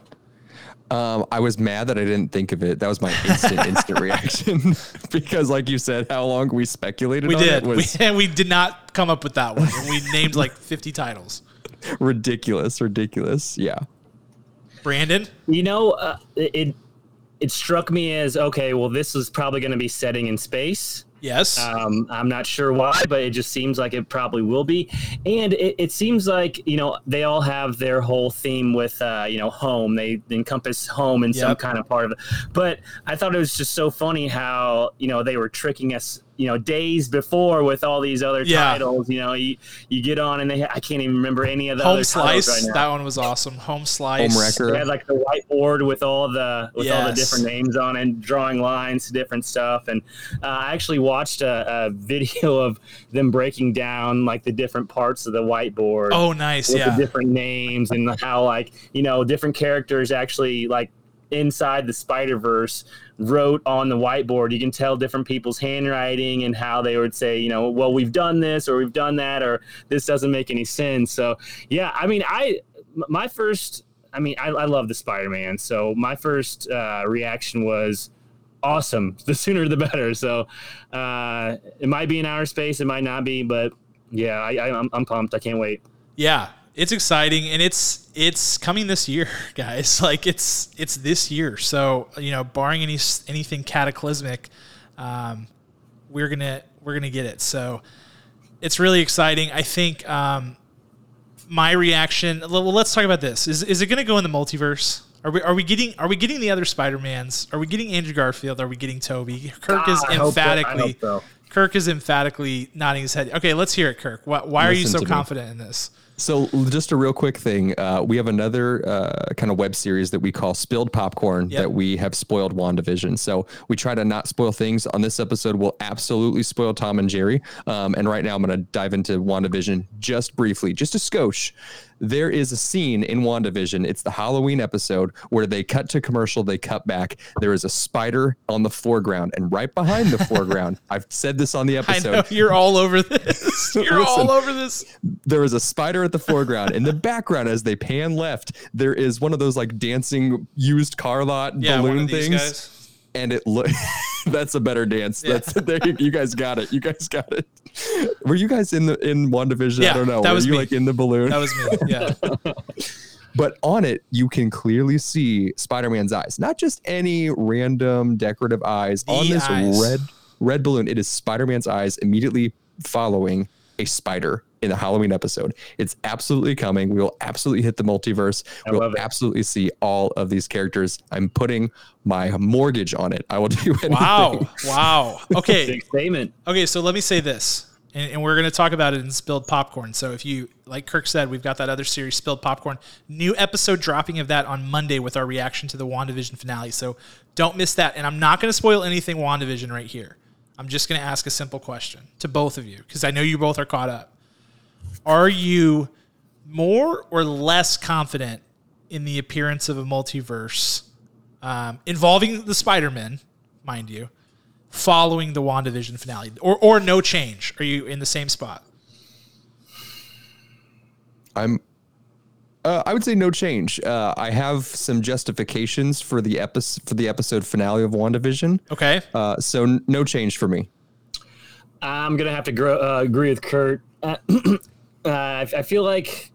um i was mad that i didn't think of it that was my instant instant reaction (laughs) because like you said how long we speculated We on did. it was we, (laughs) we did not come up with that one. We named like 50 titles. ridiculous ridiculous yeah Brandon, You know, uh, it it struck me as okay. Well, this is probably going to be setting in space. Yes. Um, I'm not sure why, but it just seems like it probably will be. And it, it seems like, you know, they all have their whole theme with, uh, you know, home. They encompass home in some kind of part of it. But I thought it was just so funny how, you know, they were tricking us, you know, days before with all these other Yeah. titles. You know, you, you get on and they, I can't even remember any of the Home other titles Slice. right now. that one was awesome. Home Slice. Home Wrecker. They had like the whiteboard with all the with all the different names on it, drawing lines to different stuff. And uh, I actually watched a, a video of them breaking down like the different parts of the whiteboard Oh, nice. with Yeah. the different names and how like you know different characters actually like inside the Spider Verse wrote on the whiteboard. You can tell different people's handwriting and how they would say, you know, well, we've done this or we've done that or this doesn't make any sense. So yeah, I mean, I, my first, I mean, I, I love the Spider Man. So my first uh, reaction was awesome. (laughs) The sooner the better. So uh, it might be in outer space, it might not be, but yeah, I, I, I'm, I'm pumped. I can't wait. Yeah, it's exciting and it's it's coming this year, (laughs) guys. (laughs) Like it's it's this year. So you know, barring any anything cataclysmic, um, we're gonna we're gonna get it. So it's really exciting. I think um, my reaction. Well, let's talk about this. Is is it gonna go in the multiverse? Are we, are we getting are we getting the other Spider Mans? Are we getting Andrew Garfield? Are we getting Tobey? Kirk is Ah, I hope so. Emphatically so. Kirk is emphatically nodding his head. Okay, let's hear it, Kirk. Why, why are you so to me. confident in this? So just a real quick thing, uh, we have another uh, kind of web series that we call Spilled Popcorn Yep. that we have spoiled WandaVision. So we try to not spoil things. On this episode, we'll absolutely spoil Tom and Jerry. Um, and right now, I'm going to dive into WandaVision just briefly, just a skosh. There is a scene in WandaVision. It's the Halloween episode where they cut to commercial, they cut back. There is a spider on the foreground, and right behind the foreground, (laughs) I've said this on the episode know you're all over this. (laughs) You're Listen. all over this. there is a spider at the foreground. In the background, as they pan left, there is one of those like dancing used car lot Yeah, balloon one of these things. And it look (laughs) that's a better dance. Yeah. That's there you, guys got it. You guys got it. Were you guys in the in WandaVision? Yeah, I don't know. that Were was you me. like in the balloon? That was me. Yeah. (laughs) but on it, you can clearly see Spider-Man's eyes. Not just any random decorative eyes. on this eyes. red red balloon, it is Spider-Man's eyes immediately following a spider in the Halloween episode. It's absolutely coming. We will absolutely hit the multiverse. I we'll love absolutely see all of these characters. I'm putting my mortgage on it. I will (laughs) do anything. Wow. Wow. Okay. Big statement. Okay, so let me say this, and, and we're going to talk about it in Spilled Popcorn. So if you, like Kirk said, we've got that other series, Spilled Popcorn, new episode dropping of that on Monday with our reaction to the WandaVision finale. So don't miss that. And I'm not going to spoil anything WandaVision right here. I'm just going to ask a simple question to both of you because I know you both are caught up. Are you more or less confident in the appearance of a multiverse um, involving the Spider-Man, mind you, following the WandaVision finale, or or no change? Are you in the same spot? I'm. Uh, I would say no change. Uh, I have some justifications for the episode for the episode finale of WandaVision. Okay. Uh, so n- no change for me. I'm gonna have to gro- uh, agree with Kirk. Uh, (clears throat) uh, I, I feel like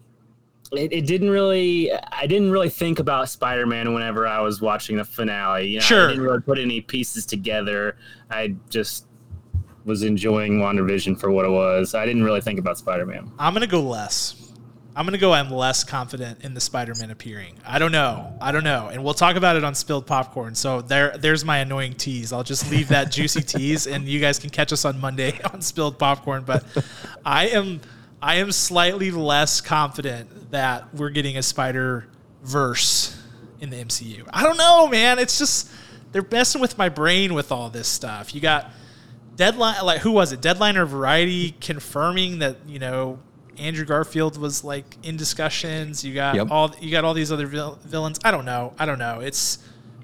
it, it didn't really. I didn't really think about Spider-Man whenever I was watching the finale. You know, Sure. I didn't really put any pieces together. I just was enjoying WandaVision for what it was. I didn't really think about Spider-Man. I'm gonna go less. I'm gonna go. I'm less confident in the Spider-Man appearing. I don't know. I don't know. And we'll talk about it on Spilled Popcorn. So there, there's my annoying tease. I'll just leave that juicy tease, and you guys can catch us on Monday (laughs) on Spilled Popcorn. But I am, I am slightly less confident that we're getting a Spider Verse in the MCU. I don't know, man. It's just they're messing with my brain with all this stuff. You got deadline like who was it deadline or variety confirming that you know andrew garfield was like in discussions you got Yep. all you got all these other vil- villains i don't know i don't know it's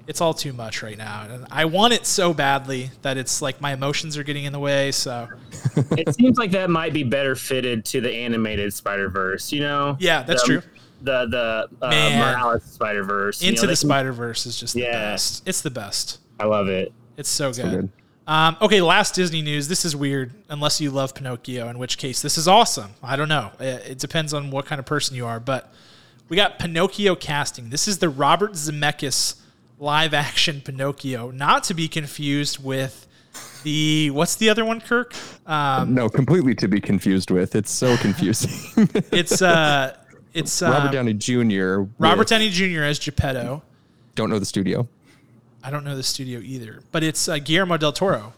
it's all too much right now and i want it so badly that it's like my emotions are getting in the way so (laughs) it seems like that might be better fitted to the animated Spider Verse. You know? Yeah, that's The- true. The the uh, Man. Morales Spider Verse into the spider verse is just the Yeah. best it's the best I love it. it's so good, good. Um, okay, last Disney news. This is weird, unless you love Pinocchio, in which case this is awesome. I don't know. It, it depends on what kind of person you are, but we got Pinocchio casting. This is the Robert Zemeckis live action Pinocchio, not to be confused with the what's the other one, Kirk? Um, No, completely to be confused with. It's so (laughs) confusing. it's uh, it's uh, Robert Downey Jr. Robert Downey Jr. as Geppetto. Don't know the studio. I don't know the studio either, but it's uh, Guillermo del Toro.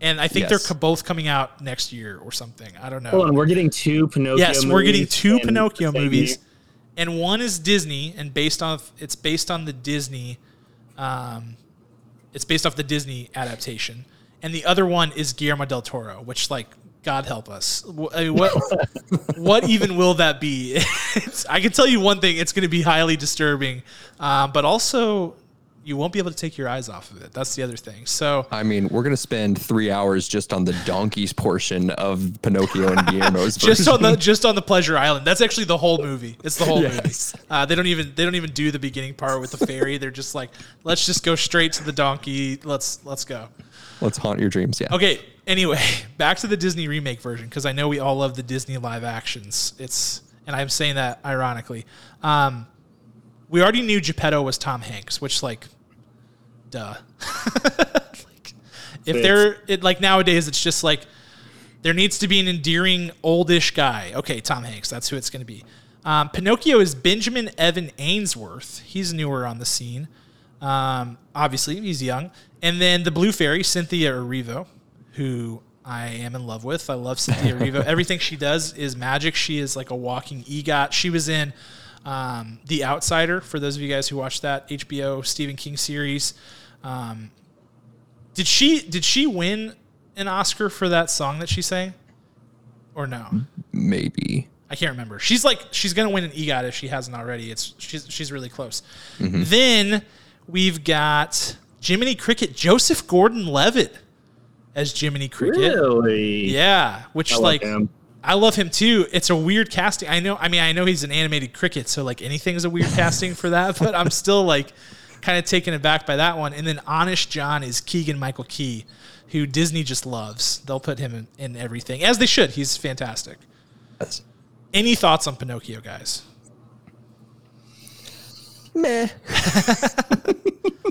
And I think Yes. they're co- both coming out next year or something. I don't know. Hold on, we're getting two Pinocchio. Yes, we're getting two Pinocchio movies, year. and one is Disney, and based off it's based on the Disney, um, it's based off the Disney adaptation, and the other one is Guillermo del Toro, which like God help us, I mean, what (laughs) what even will that be? (laughs) It's, I can tell you one thing: it's going to be highly disturbing, um, but also you won't be able to take your eyes off of it. That's the other thing. So I mean, we're gonna spend three hours just on the donkeys portion of Pinocchio and Guillermo's (laughs) just on the just on the pleasure island that's actually the whole movie it's the whole Yes. movie uh, they don't even they don't even do the beginning part with the fairy. they're just like let's just go straight to the donkey let's let's go Let's haunt your dreams. Yeah. okay anyway (laughs) back to the disney remake version because i know we all love the disney live actions it's and i'm saying that ironically um, we already knew geppetto was tom hanks which like duh (laughs) like, if they're it like nowadays it's just like there needs to be an endearing oldish guy. Okay, Tom Hanks, that's who it's going to be. Um, Pinocchio is Benjamin Evan Ainsworth. He's newer on the scene. Um, obviously, he's young. And then the Blue Fairy, Cynthia Erivo, who I am in love with. I love Cynthia Erivo. (laughs) Everything she does is magic. She is like a walking EGOT. She was in um, The Outsider. For those of you guys who watched that HBO Stephen King series, um, did she did she win an Oscar for that song that she sang, or no? Maybe. I can't remember. She's like she's gonna win an EGOT if she hasn't already. It's she's she's really close. Then we've got Jiminy Cricket, Joseph Gordon-Levitt as Jiminy Cricket. Really? Yeah, which I love like him. I love him too. It's a weird casting. I know. I mean, I know he's an animated cricket, so like anything is a weird casting for that. But I'm still like kind of taken aback by that one. And then Honest John is Keegan Michael Key, who Disney just loves. They'll put him in, in everything as they should. He's fantastic. That's Any thoughts on Pinocchio, guys? Meh. (laughs)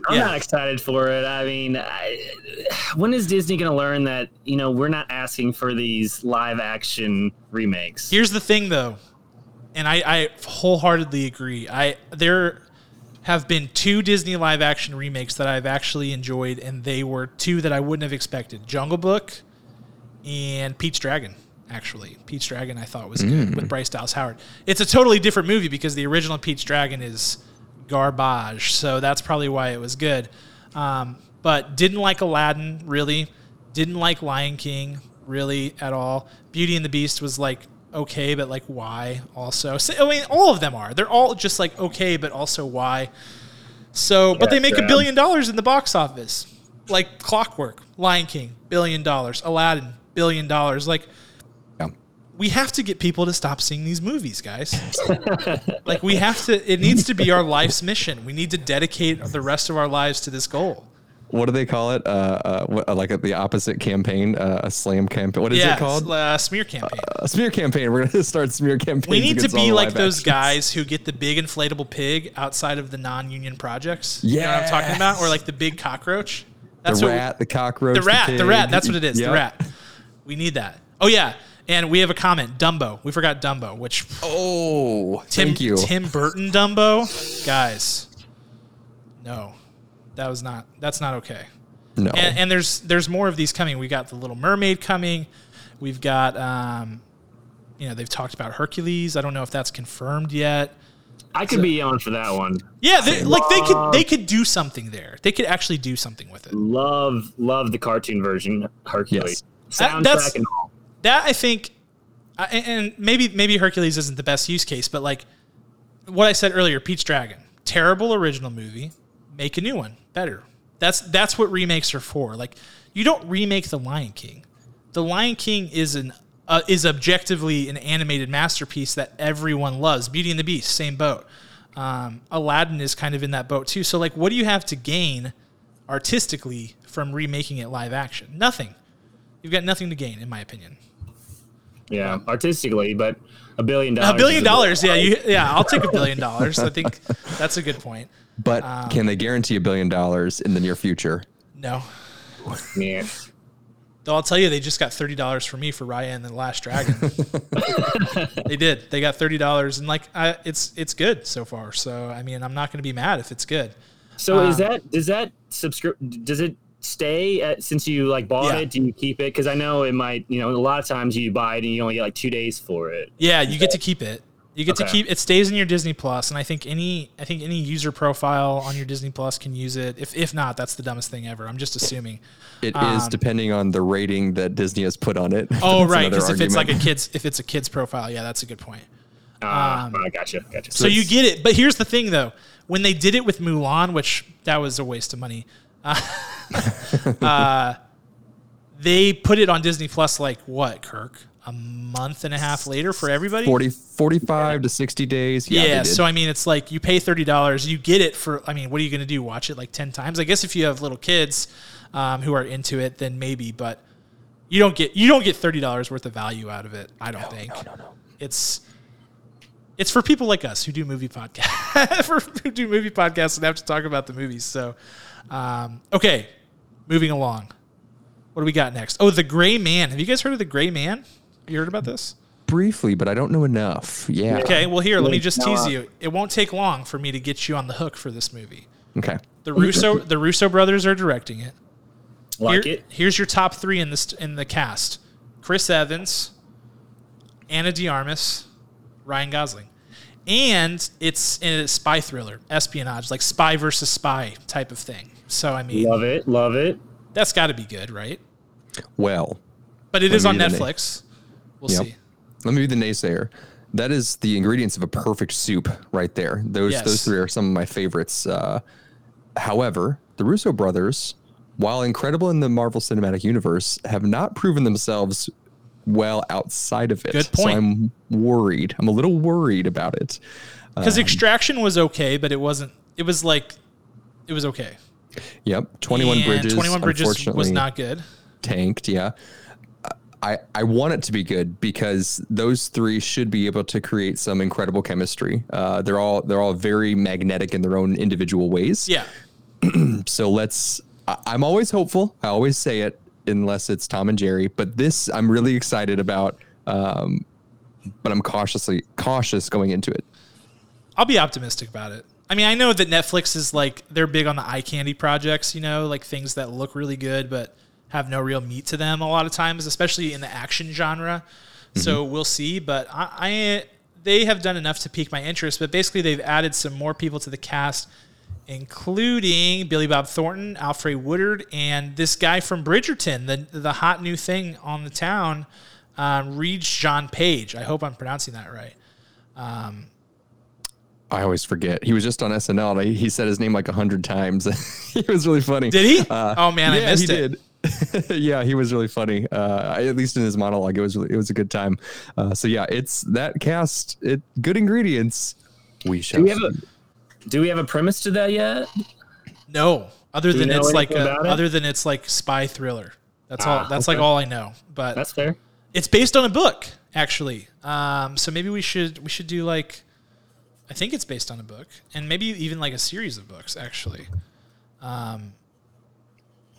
I'm Yeah. not excited for it. I mean, I, when is Disney going to learn that you know we're not asking for these live action remakes? Here's the thing, though, and I, I wholeheartedly agree. I there have been two Disney live action remakes that I've actually enjoyed, and they were two that I wouldn't have expected: Jungle Book and Pete's Dragon. Actually, Pete's Dragon I thought was good mm. with Bryce Dallas Howard. It's a totally different movie because the original Pete's Dragon is garbage, so that's probably why it was good. Um, but didn't like Aladdin really. Didn't like Lion King really at all. Beauty and the Beast was like okay, but like why also? So, I mean, all of them are. They're all just like okay, but also why. So, but they make a billion dollars in the box office, like Clockwork, Lion King, billion dollars, Aladdin, billion dollars. Like Yeah. We have to get people to stop seeing these movies, guys. (laughs) like we have to. It needs to be our life's mission. We need to dedicate the rest of our lives to this goal. What do they call it? Uh, uh, what, uh, like the opposite campaign, uh, a slam campaign. What is yeah, it called? uh, smear campaign. a smear campaign. We're gonna (laughs) start smear campaigns. we need to be like those actions. guys who get the big inflatable pig outside of the non-union projects. You know what I'm talking about? Or like the big cockroach. That's the rat, the cockroach, the rat, the, rat. That's what it is. The rat. We need that. Oh yeah, and we have a comment. Dumbo. We forgot Dumbo, which Oh, Tim thank you. Tim Burton Dumbo, guys. No, that was not. That's not okay. no, And, and there's there's more of these coming. We got the Little Mermaid coming. We've got um, you know they've talked about Hercules. I don't know if that's confirmed yet. I could be on for that one. Yeah, they, like they could they could do something there. They could actually do something with it. Love, love the cartoon version, Hercules. That- Soundtrack that's- and all. That I think, and maybe maybe Hercules isn't the best use case, but like what I said earlier, Pete's Dragon, terrible original movie, make a new one better. That's that's what remakes are for. Like you don't remake The Lion King. The Lion King is an uh, is objectively an animated masterpiece that everyone loves. Beauty and the Beast, same boat. Um, Aladdin is kind of in that boat too. So like, what do you have to gain artistically from remaking it live action? Nothing. You've got nothing to gain, in my opinion. Yeah, artistically, but a billion dollars. A billion is dollars, yeah, you, yeah. I'll take a billion dollars. I think that's a good point. but um, can they guarantee a billion dollars in the near future? No, Yeah. though I'll tell you, they just got thirty dollars for me for Raya and the Last Dragon. (laughs) they did. They got thirty dollars, and like, I, it's it's good so far. So I mean, I'm not going to be mad if it's good. So is Um, that does that subscribe? Does it stay at, since you like bought Yeah. it? Do you keep it? Because I know it might. You know, a lot of times you buy it and you only get like two days for it. Yeah, you get to keep it. You get to keep it stays in your Disney Plus, and I think any I think any user profile on your Disney Plus can use it. If if not, that's the dumbest thing ever. I'm just assuming. It is Um, depending on the rating that Disney has put on it. (laughs) Oh right, because if it's like a kid's if it's a kid's profile, yeah, that's a good point. Ah, Um, I gotcha, gotcha. So you get it, but here's the thing though: when they did it with Mulan, which that was a waste of money, uh, (laughs) (laughs) uh, they put it on Disney Plus like what, Kirk? A month and a half later for everybody. 40, 45 to 60 days. Yeah, Yeah, so I mean, it's like you pay thirty dollars, you get it for. I mean, what are you going to do? Watch it like ten times? I guess if you have little kids um, who are into it, then maybe. But you don't get you don't get thirty dollars worth of value out of it. I don't think. no, no, no. It's it's for people like us who do movie podcasts, (laughs) who do movie podcasts and have to talk about the movies. So, um, okay, moving along. What do we got next? Oh, the Gray Man. Have you guys heard of the Gray Man? You heard about this? Briefly, but I don't know enough. Yeah. Okay, well here, let me just tease uh, you. It won't take long for me to get you on the hook for this movie. Okay. The Russo the Russo brothers are directing it. Like Here- it. Here's your top three in this in the cast: Chris Evans, Ana de Armas, Ryan Gosling, and it's a spy thriller, espionage, like spy versus spy type of thing. So I mean, Love it. Love it. that's got to be good, right? Well, But it Let is me on be the name. Netflix. We'll Yep. see. let me be the naysayer. That is the ingredients of a perfect soup right there. Those Yes. those three are some of my favorites. Uh, however, the Russo brothers, while incredible in the Marvel Cinematic Universe, have not proven themselves well outside of it. Good point. So I'm worried. I'm a little worried about it. Because Um, Extraction was okay, but it wasn't. It was like, it was okay. Yep, 21 And Bridges. 21 Bridges was not good. tanked. Yeah. I, I want it to be good because those three should be able to create some incredible chemistry. Uh, they're all they're all very magnetic in their own individual ways. Yeah. (clears throat) So let's. I, I'm always hopeful. I always say it unless it's Tom and Jerry. But this I'm really excited about. Um, but I'm cautiously cautious going into it. I'll be optimistic about it. I mean, I know that Netflix is like they're big on the eye candy projects, you know, like things that look really good but have no real meat to them a lot of times, especially in the action genre. So we'll see, but I, I they have done enough to pique my interest. But basically, they've added some more people to the cast, including Billy Bob Thornton, Alfred Woodard, and this guy from Bridgerton, the the hot new thing on the town, um, Regé-Jean Page. I hope I'm pronouncing that right. I always forget. He was just on SNL. And he- he said his name like a hundred times. (laughs) he was really funny. Did he? Uh, oh man, I missed he it. did. (laughs) yeah, he was really funny. Uh, at least in his monologue, it was really, it was a good time. Uh, so yeah, it's that cast. It good ingredients. We shall. Do we have a. Do we have a premise to that yet? No, other Do than it's like a, it? other than it's like spy thriller. That's all. Ah, That's okay. like all I know. But That's fair. it's based on a book actually. Um, so maybe we should we should do like, I think it's based on a book, and maybe even like a series of books actually. Um,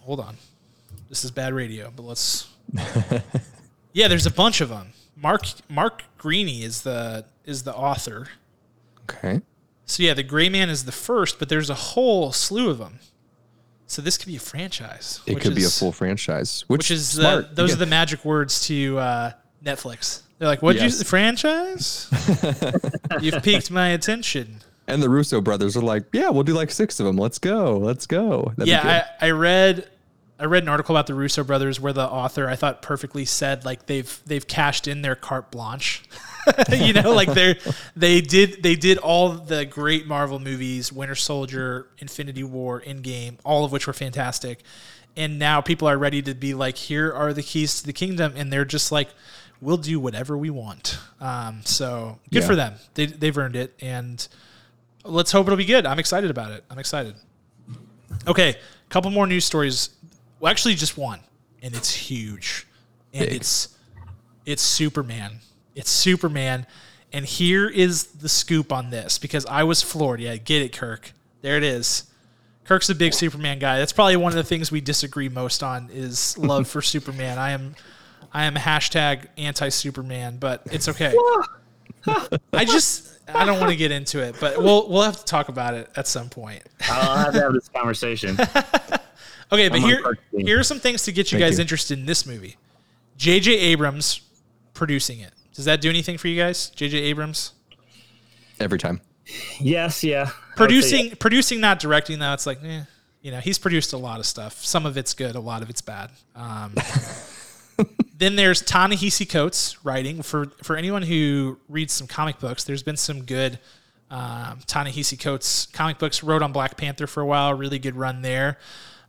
hold on, this is bad radio, but let's. (laughs) yeah, there's a bunch of them. Mark Mark Greaney is the is the author. Okay. So yeah, the Gray Man is the first, but there's a whole slew of them. So this could be a franchise. It could be a full franchise, which, Which is smart. uh, those Yeah. are the magic words to uh, Netflix. They're like, "What Yes. you franchise? (laughs) You've piqued my attention." and the Russo brothers are like, yeah, we'll do like six of them. Let's go. Let's go. That'd yeah, I, I read I read an article about the Russo brothers where the author I thought perfectly said like they've they've cashed in their carte blanche. (laughs) you know, like they're they did they did all the great Marvel movies, Winter Soldier, Infinity War, Endgame, all of which were fantastic. And now people are ready to be like, here are the keys to the kingdom, and they're just like, we'll do whatever we want. Um, so good Yeah. for them. They they've earned it, and let's hope it'll be good. I'm excited about it. I'm excited. Okay, A couple more news stories. Well, actually, just one, and it's huge, and Big. it's it's Superman. It's Superman, and here is the scoop on this because I was floored. Yeah, get it, Kirk. There it is. Kirk's a big Superman guy. That's probably one of the things we disagree most on is love for (laughs) Superman. I am I am hashtag anti Superman, but it's okay. (laughs) (laughs) I just I don't want to get into it, but we'll we'll have to talk about it at some point. (laughs) I'll have to have this conversation. Okay, but I'm on here here are some things to get you Thank guys you. interested in this movie. J.J. Abrams producing it. Does that do anything for you guys? J.J. Abrams Every time. yes, yeah. I would say producing producing not directing though. It's like, eh, you know, he's produced a lot of stuff. Some of it's good, a lot of it's bad. Um, (laughs) then there's Ta-Nehisi Coates writing for for anyone who reads some comic books. There's been some good um, Ta-Nehisi Coates comic books. Wrote on Black Panther for a while. Really good run there.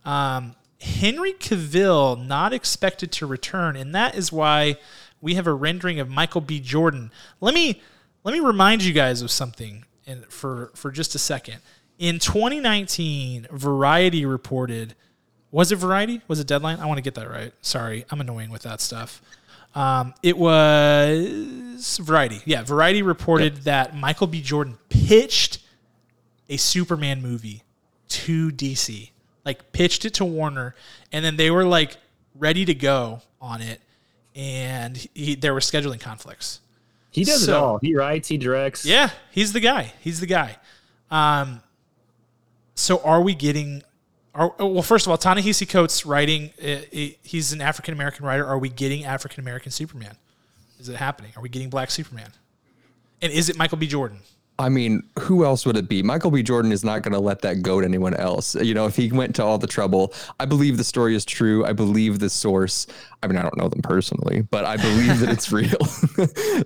Um, Henry Cavill not expected to return, and that is why we have a rendering of Michael B. Jordan. Let me let me remind you guys of something in, for for just a second. In 2019, Variety reported. Was it Variety? Was it Deadline? I want to get that right. Sorry, I'm annoying with that stuff. Um, it was Variety. Yeah, Variety reported that Michael B. Jordan pitched a Superman movie to DC, like pitched it to Warner, and then they were like ready to go on it, and he, there were scheduling conflicts. He does it all. He writes, he directs. Yeah, he's the guy. He's the guy. Um, so are we getting Are, well, first of all, Ta-Nehisi Coates writing. Uh, he's an African American writer. Are we getting African American Superman? Is it happening? Are we getting Black Superman? And is it Michael B. Jordan? I mean, who else would it be? Michael B. Jordan is not going to let that go to anyone else. You know, if he went to all the trouble, I believe the story is true. I believe the source. I mean, I don't know them personally, but I believe that it's (laughs) real (laughs)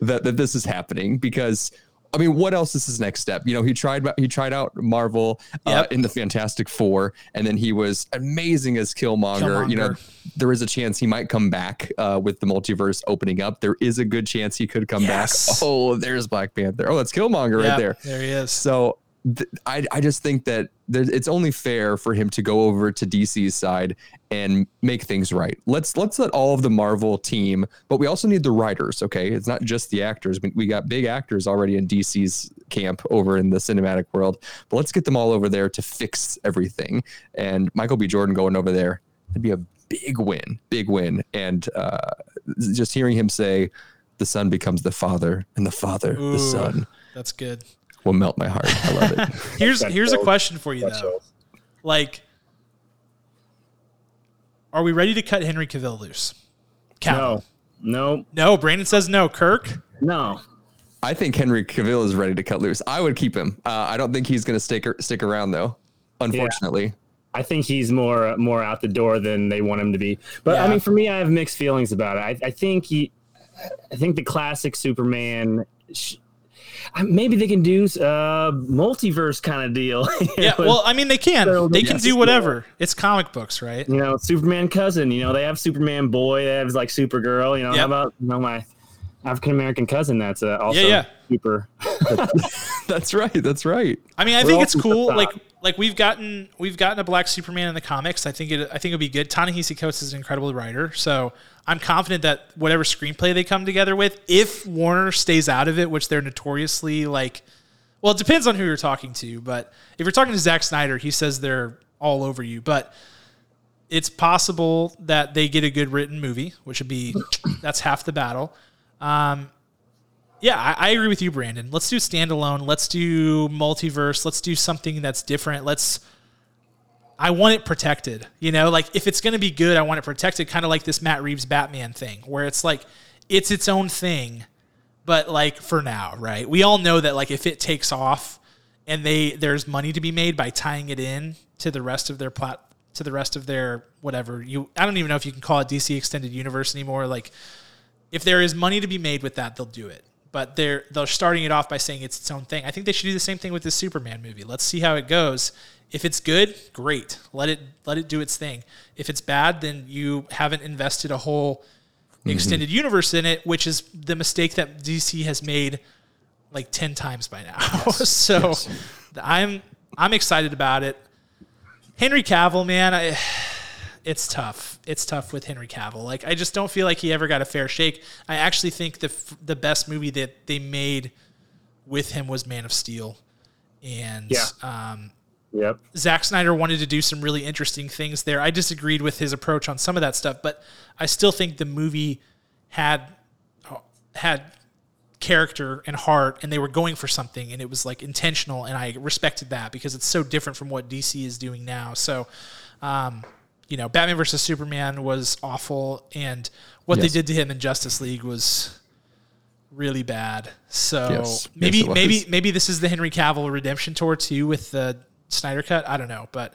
that that this is happening because I mean, what else is his next step? You know, he tried he tried out Marvel uh, yep. in the Fantastic Four, and then he was amazing as Killmonger. Killmonger. You know, there is a chance he might come back uh, with the multiverse opening up. There is a good chance he could come yes. back. (laughs) Oh, there's Black Panther. Oh, that's Killmonger yep, right there. There he is. So th- I I just think that it's only fair for him to go over to DC's side and make things right. Let's let's let all of the Marvel team, but we also need the writers. Okay, it's not just the actors. We, we got big actors already in DC's camp over in the cinematic world, but let's get them all over there to fix everything. And Michael B. Jordan going over there, it'd be a big win, big win. And uh, just hearing him say, "The son becomes the father, and the father Ooh, the son." That's good will melt my heart. I love it. (laughs) here's here's a question for you though. Like, are we ready to cut Henry Cavill loose? No, no, no. Brandon says no. Kirk, no. I think Henry Cavill is ready to cut loose. I would keep him. Uh, I don't think he's going to stick stick around though. Unfortunately. Yeah. I think he's more more out the door than they want him to be. But yeah. I mean, for me, I have mixed feelings about it. I, I think he, I think the classic Superman sh- maybe they can do a uh, multiverse kind of deal. (laughs) yeah, well, I mean, they can. They can do whatever. It's comic books, right? You know, Superman cousin. You know, they have Superman boy. They have like Supergirl. You know, yep. how about you know my African American cousin? That's uh, also yeah, yeah. super. (laughs) that's right. That's right. I mean, I We're think it's cool. Like like we've gotten we've gotten a black Superman in the comics. I think it I think it'd be good. Ta-Nehisi Coates is an incredible writer, so I'm confident that whatever screenplay they come together with, if Warner stays out of it, which they're notoriously like, well, it depends on who you're talking to. But if you're talking to Zack Snyder, he says they're all over you. But it's possible that they get a good written movie, which would be that's half the battle. Um, yeah, I, I, agree with you, Brandon. Let's do standalone. Let's do multiverse. Let's do something that's different. Let's. I want it protected. You know, like if it's going to be good, I want it protected, kind of like this Matt Reeves Batman thing, where it's like it's its own thing, but like for now, right? We all know that like if it takes off and they there's money to be made by tying it in to the rest of their plot to the rest of their whatever you I don't even know if you can call it DC extended universe anymore like if there is money to be made with that they'll do it but they're they're starting it off by saying it's its own thing. I think they should do the same thing with this Superman movie. Let's see how it goes. If it's good, great. Let it let it do its thing. If it's bad, then you haven't invested a whole mm-hmm. extended universe in it, which is the mistake that DC has made like 10 times by now. Yes. (laughs) so yes. I'm I'm excited about it. Henry Cavill, man, I it's tough. It's tough with Henry Cavill. Like I just don't feel like he ever got a fair shake. I actually think the the best movie that they made with him was Man of Steel, and yeah. um, yep. Zack Snyder wanted to do some really interesting things there. I disagreed with his approach on some of that stuff, but I still think the movie had had character and heart and they were going for something and it was like intentional and I respected that because it's so different from what DC is doing now. So um, you know, Batman versus Superman was awful, and what yes. they did to him in Justice League was really bad. So yes. maybe yes, maybe maybe this is the Henry Cavill redemption tour too with the Snyder cut. I don't know, but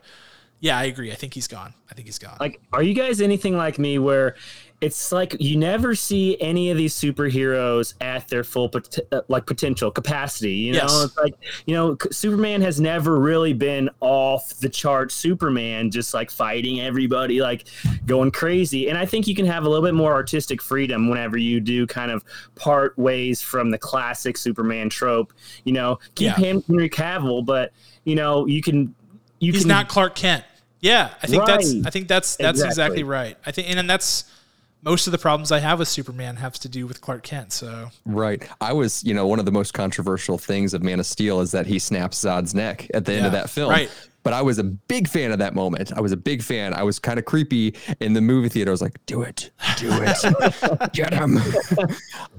yeah, I agree. I think he's gone. I think he's gone. Like, are you guys anything like me where it's like you never see any of these superheroes at their full pot- uh, like potential capacity you know yes. it's like you know superman has never really been off the chart superman just like fighting everybody like going crazy and i think you can have a little bit more artistic freedom whenever you do kind of part ways from the classic superman trope you know keep yeah. him henry cavill but you know you can you he's can, not clark kent yeah i think right. that's i think that's that's exactly. exactly right i think and, and that's most of the problems I have with Superman have to do with Clark Kent. So right, I was you know one of the most controversial things of Man of Steel is that he snaps Zod's neck at the yeah, end of that film. Right. But I was a big fan of that moment. I was a big fan. I was kind of creepy in the movie theater. I was like, "Do it, do it, (laughs) get him."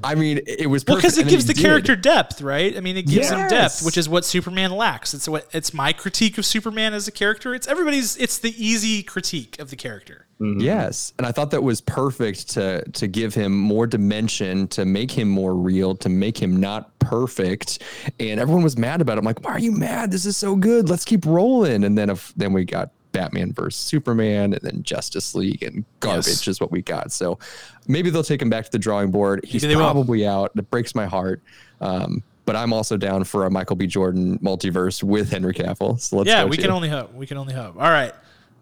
I mean, it was Well, because perfect, it and gives the did. character depth, right? I mean, it gives him depth, which is what Superman lacks. It's what it's my critique of Superman as a character. It's everybody's. It's the easy critique of the character. Mm-hmm. Yes, and I thought that was perfect to to give him more dimension, to make him more real, to make him not perfect. And everyone was mad about it. I'm like, why are you mad? This is so good. Let's keep rolling. And then if then we got Batman versus Superman, and then Justice League, and garbage Yes. is what we got. So maybe they'll take him back to the drawing board. He's they will. probably out. It breaks my heart. Um, but I'm also down for a Michael B. Jordan multiverse with Henry Cavill. So let's yeah, go we can only hope. We can only hope. All right,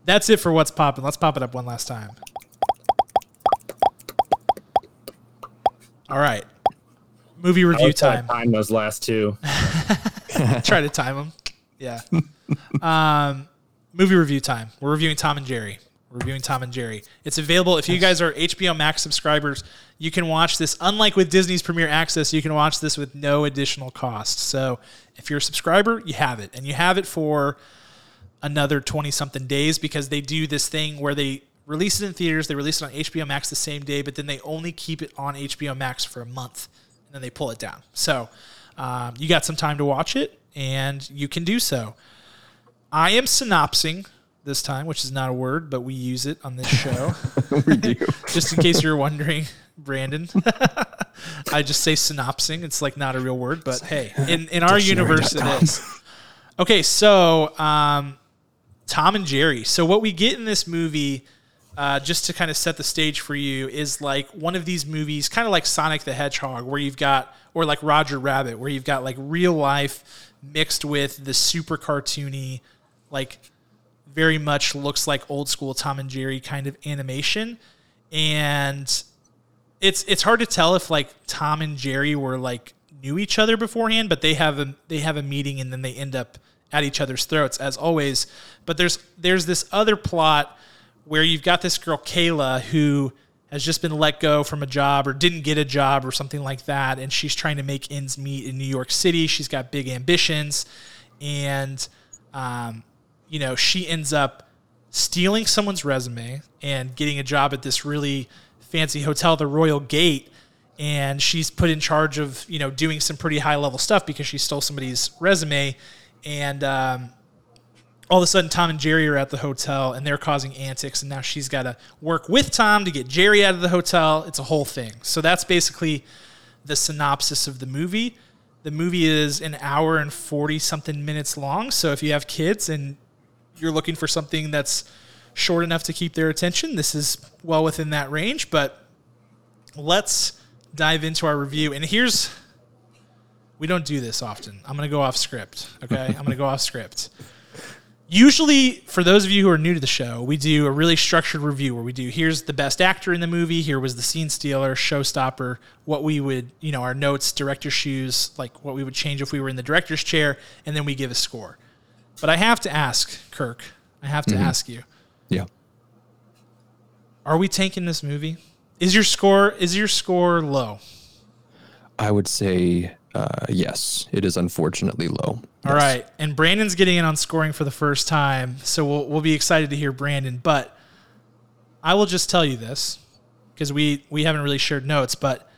that's it for what's popping. Let's pop it up one last time. All right, movie I review was trying time. to time those last two. (laughs) Try to time them. Yeah. um, movie review time. We're reviewing Tom and Jerry. We're reviewing Tom and Jerry. It's available if you guys are HBO Max subscribers. You can watch this. Unlike with Disney's Premier Access, you can watch this with no additional cost. So if you're a subscriber, you have it, and you have it for another 20 something days because they do this thing where they release it in theaters, they release it on HBO Max the same day, but then they only keep it on HBO Max for a month and then they pull it down. So um, you got some time to watch it and you can do so. I am synopsing this time, which is not a word, but we use it on this (laughs) show. we do. (laughs) just in case you're wondering, Brandon. (laughs) I just say synopsing. It's like not a real word, but hey, in, in our universe it is. Okay, so um, Tom and Jerry. So what we get in this movie, uh, just to kind of set the stage for you, is like one of these movies, kind of like Sonic the Hedgehog, where you've got, or like Roger Rabbit, where you've got like real life mixed with the super cartoony, like very much looks like old school Tom and Jerry kind of animation, and it's it's hard to tell if like Tom and Jerry were like knew each other beforehand, but they have a they have a meeting and then they end up at each other's throats as always. But there's there's this other plot where you've got this girl Kayla who has just been let go from a job or didn't get a job or something like that, and she's trying to make ends meet in New York City. She's got big ambitions, and um, you know she ends up stealing someone's resume and getting a job at this really fancy hotel, the Royal Gate. And she's put in charge of, you know, doing some pretty high level stuff because she stole somebody's resume. And um, all of a sudden, Tom and Jerry are at the hotel and they're causing antics. And now she's got to work with Tom to get Jerry out of the hotel. It's a whole thing. So that's basically the synopsis of the movie. The movie is an hour and 40 something minutes long. So if you have kids and you're looking for something that's short enough to keep their attention, this is well within that range. But let's dive into our review. And here's we don't do this often. I'm going to go off script. Okay. I'm going to go off script. (laughs) Usually, for those of you who are new to the show, we do a really structured review where we do here's the best actor in the movie, here was the scene stealer, showstopper, what we would, you know, our notes, director's shoes, like what we would change if we were in the director's chair, and then we give a score. But I have to ask, Kirk, I have to mm-hmm. ask you, Yeah. are we tanking this movie? Is your score is your score low? I would say uh, yes. It is unfortunately low. All right, and Brandon's getting in on scoring for the first time, so we'll we'll be excited to hear Brandon. But I will just tell you this because we we haven't really shared notes, but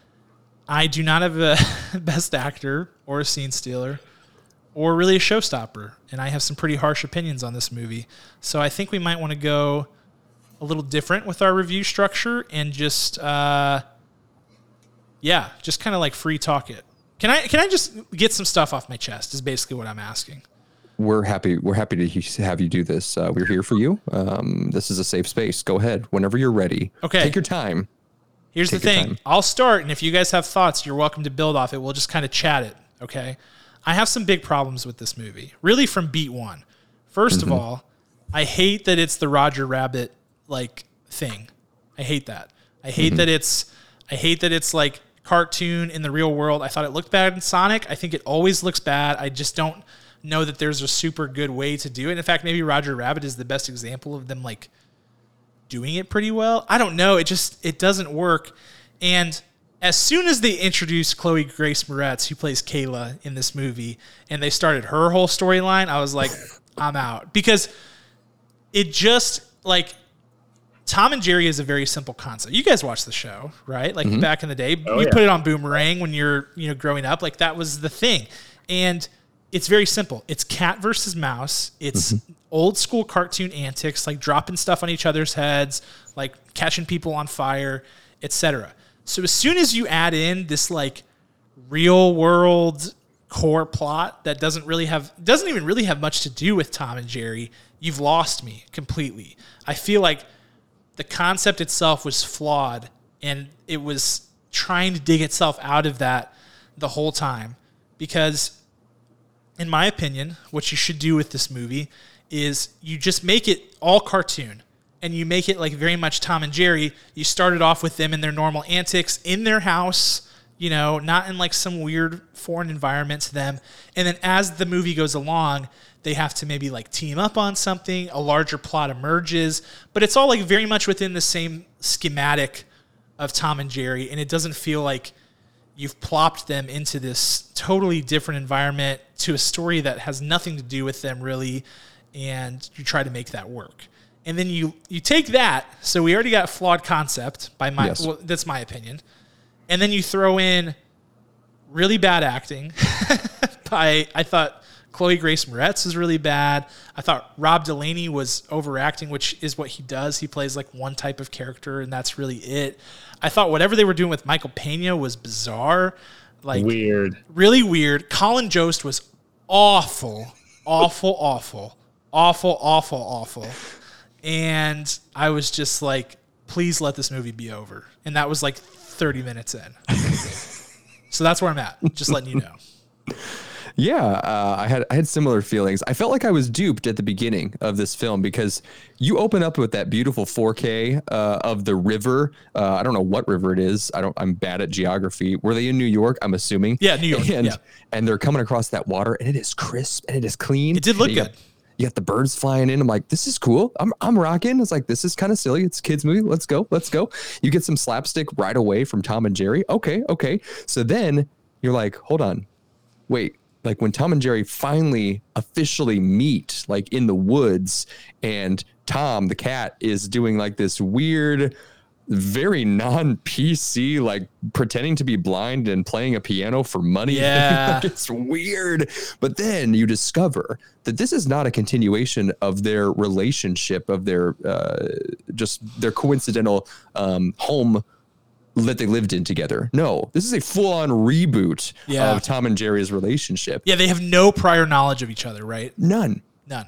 I do not have a (laughs) best actor or a scene stealer or really a showstopper, and I have some pretty harsh opinions on this movie. So I think we might want to go a little different with our review structure and just uh, yeah, just kind of like free talk it. Can I can I just get some stuff off my chest? Is basically what I'm asking. We're happy. We're happy to have you do this. Uh, we're here for you. Um, this is a safe space. Go ahead whenever you're ready. Okay. Take your time. Here's Take the thing. I'll start, and if you guys have thoughts, you're welcome to build off it. We'll just kind of chat it. Okay. I have some big problems with this movie, really from beat one. 1st Mm-hmm. of all, I hate that it's the Roger Rabbit like thing. I hate that. I hate Mm-hmm. that it's. I hate that it's like cartoon in the real world. I thought it looked bad in Sonic. I think it always looks bad. I just don't know that there's a super good way to do it. In fact, maybe Roger Rabbit is the best example of them like doing it pretty well. I don't know. It just it doesn't work. And as soon as they introduced Chloe Grace Moretz, who plays Kayla in this movie, and they started her whole storyline, I was like, (laughs) I'm out because it just like Tom and Jerry is a very simple concept. You guys watch the show, right? Like mm-hmm. back in the day, Oh, you yeah. put it on Boomerang when you're you know growing up. Like that was the thing, and it's very simple. It's cat versus mouse. It's mm-hmm. old school cartoon antics, like dropping stuff on each other's heads, like catching people on fire, etc. So as soon as you add in this like real world core plot that doesn't really have doesn't even really have much to do with Tom and Jerry, you've lost me completely. I feel like the concept itself was flawed and it was trying to dig itself out of that the whole time. Because in my opinion what you should do with this movie is you just make it all cartoon and you make it like very much Tom and Jerry. You started off with them in their normal antics in their house you know not in like some weird foreign environment to them. And then as the movie goes along they have to maybe like team up on something. A larger plot emerges. But it's all like very much within the same schematic of Tom and Jerry. And it doesn't feel like you've plopped them into this totally different environment to a story that has nothing to do with them really. And you try to make that work. And then you you take that. So we already got a flawed concept by my Yes. well, that's my opinion and then you throw in really bad acting (laughs) by I thought Chloe Grace Moretz is really bad. I thought Rob Delaney was overacting, which is what he does. He plays like one type of character, and that's really it. I thought whatever they were doing with Michael Pena was bizarre, like Weird. really weird. Colin Jost was awful, awful, awful, awful, awful, awful. And I was just like, please let this movie be over. And that was like 30 minutes in. so that's where I'm at. Just letting you know. Yeah, uh, I had I had similar feelings. I felt like I was duped at the beginning of this film because you open up with that beautiful 4K uh, of the river. Uh, I don't know what river it is. I don't. I'm bad at geography. Were they in New York? I'm assuming. Yeah, New York, And yeah. and they're coming across that water, and it is crisp and it is clean. It did look you got- good. You got the birds flying in. I'm like, this is cool. I'm I'm rocking. It's like this is kind of silly. It's a kids movie. Let's go. Let's go. You get some slapstick right away from Tom and Jerry. Okay, okay. So then you're like, hold on, wait. Like when Tom and Jerry finally officially meet, like in the woods, and Tom the cat is doing like this weird, very non PC, like pretending to be blind and playing a piano for money. (laughs) Yeah. It's weird. But then you discover that this is not a continuation of their relationship, of their uh, just their coincidental um, home that they lived in together. No, this is a full on reboot Yeah. of Tom and Jerry's relationship. Yeah, they have no prior knowledge of each other, right? None. None.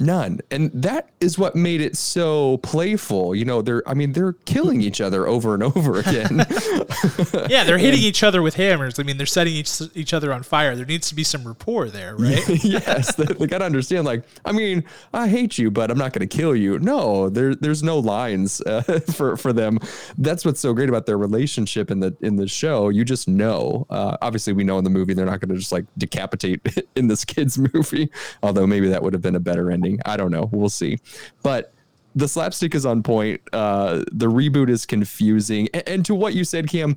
None. And that is what made it so playful. You know, they're I mean, they're killing each other over and over again. (laughs) Yeah, they're hitting each other with hammers. I mean, they're setting each each other on fire. There needs to be some rapport there, (laughs) right? yes, they, they gotta understand. Like, I mean, I hate you, but I'm not gonna kill you. No, there, there's no lines uh, (laughs) for for them. That's what's so great about their relationship in the in the show. You just know. Uh, obviously, we know in the movie they're not gonna just like decapitate in this kids movie. Although maybe that would have been a better ending. I don't know. We'll see. But the slapstick is on point. Uh, the reboot is confusing. A- and to what you said, Cam,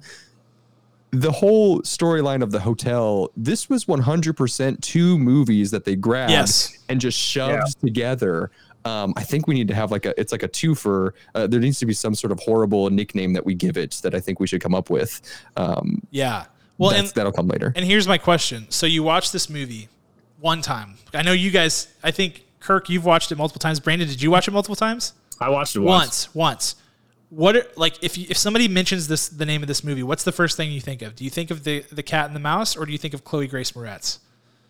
the whole storyline of the hotel this was 100% two movies that they grabbed Yes. and just shoved together um, i think we need to have like a it's like a two for uh, there needs to be some sort of horrible nickname that we give it that i think we should come up with um, Yeah. Well, and that'll come later and here's my question. So you watched this movie one time. I know you guys. I think Kirk, you've watched it multiple times. Brandon, did you watch it multiple times? I watched it once. Once. Once. What are, like if you, if somebody mentions this the name of this movie, what's the first thing you think of? Do you think of the the cat and the mouse, or do you think of Chloe Grace Moretz?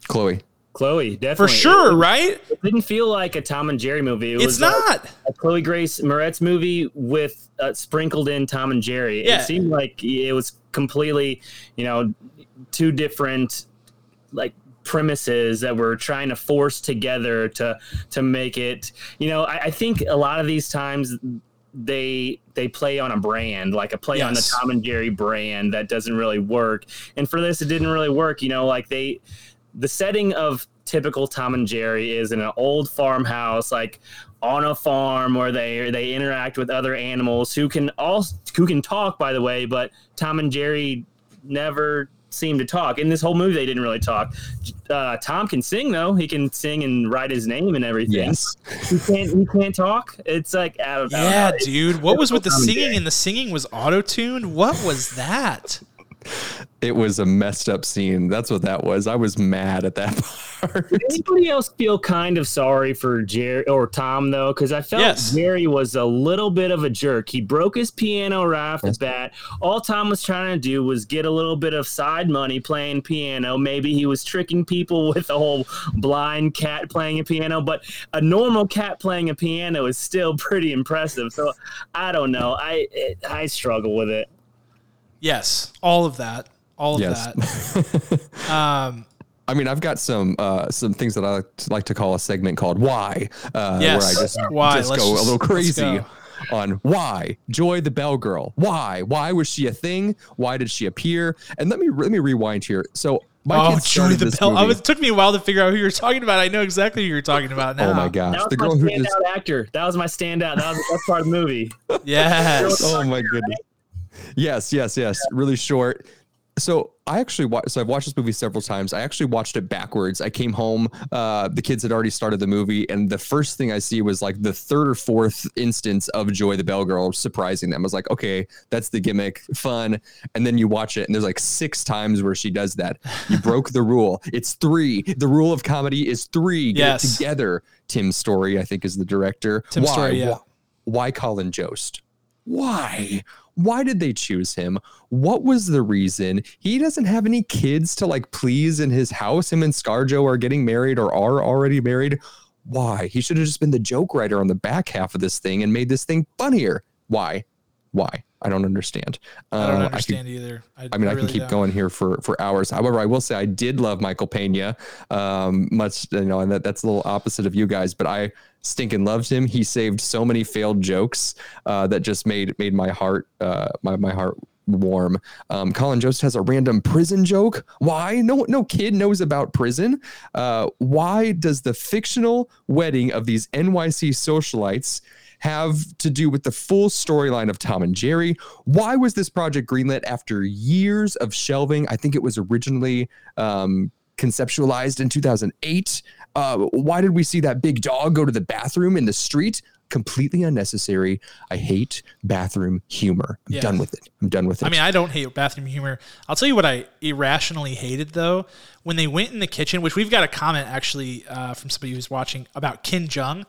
chloe Chloe, definitely. For sure, It, right? it didn't feel like a Tom and Jerry movie. It It's was like not. a Chloe Grace Moretz movie with uh, sprinkled in Tom and Jerry. Yeah. It seemed like it was completely, you know, two different like premises that we're trying to force together to to make it. You know, I, I think a lot of these times they they play on a brand like a play on the Tom and Jerry brand that doesn't really work. And for this, it didn't really work. You know, like they the setting of typical Tom and Jerry is in an old farmhouse, like on a farm where they they interact with other animals who can all who can talk, by the way. But Tom and Jerry never seem to talk. In this whole movie, they didn't really talk. Uh, Tom can sing though; he can sing and write his name and everything. Yes. he can't. He can't talk. It's like don't know. Yeah, dude. What was with the singing? And the singing was auto tuned. What was that? It was a messed up scene. That's what that was. I was mad at that (laughs) part. Did anybody else feel kind of sorry for Jerry or Tom though? Because I felt Yes. Jerry was a little bit of a jerk. He broke his piano right off the bat. All Tom was trying to do was get a little bit of side money playing piano. Maybe he was tricking people (laughs) with a whole blind cat playing a piano, but a normal cat playing a piano is still (laughs) pretty impressive. So I don't know. I it, I struggle with it. Yes, all of that. All of Yes. that. (laughs) Um, I mean, I've got some uh, some things that I like to, call a segment called "Why," uh, Yes. where I just Why? just Let's go just- a little crazy on why Joy the Bell Girl. Why? Why was she a thing? Why did she appear? And let me let me rewind here. So my oh, Joy the Bell. I movie- was, it took me a while to figure out who you're talking about. I know exactly who you're talking about now. Oh my gosh, the my girl who standout just actor. That was my standout. That was the best part of the movie. (laughs) Yes. oh my goodness. Yes, yes, yes. Really short. So I actually watched. So I've watched this movie several times. I actually watched it backwards. I came home. Uh, the kids had already started the movie, and the first thing I see was like the third or fourth instance of Joy the Bell Girl surprising them. I was like, okay, that's the gimmick, fun. And then you watch it, and there's like six times where she does that. You (laughs) broke the rule. It's three. The rule of comedy is three. Get Yes. together. Tim Story, I think, is the director. Tim Why? Story, yeah. Why- why Colin Jost? Why? Why did they choose him? What was the reason? He doesn't have any kids to like please in his house. Him and Scarjo are getting married or are already married. Why? He should have just been the joke writer on the back half of this thing and made this thing funnier. Why? Why? I don't understand. I don't Uh, could- understand either. I, I mean, I, really can keep don't. going here for for hours. However, I will say I did love Michael Pena, um, much you know, and that, that's a little opposite of you guys, but I stinking loved him. He saved so many failed jokes uh, that just made made my heart uh, my my heart warm. Um, Colin Jost has a random prison joke. Why? No no kid knows about prison. Uh, why does the fictional wedding of these NYC socialites? have to do with the full storyline of Tom and Jerry. Why was this project greenlit after years of shelving? I think it was originally um, conceptualized in 2008. Uh, why did we see that big dog go to the bathroom in the street? Completely unnecessary. I hate bathroom humor. I'm Yeah. done with it. I'm done with it. I mean, I don't hate bathroom humor. I'll tell you what I irrationally hated though when they went in the kitchen, which we've got a comment actually uh, from somebody who's watching about Ken Jeong.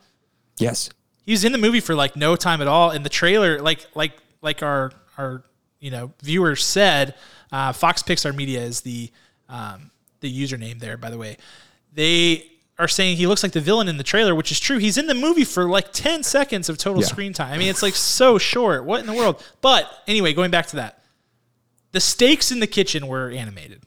yes. He was in the movie for like no time at all. In the trailer, like like like our our you know viewers said, uh, Fox Pixar Media is the um, the username there. By the way, they are saying he looks like the villain in the trailer, which is true. He's in the movie for like ten seconds of total Yeah. screen time. I mean, it's like so short. What in the world? But anyway, going back to that, the stakes in the kitchen were animated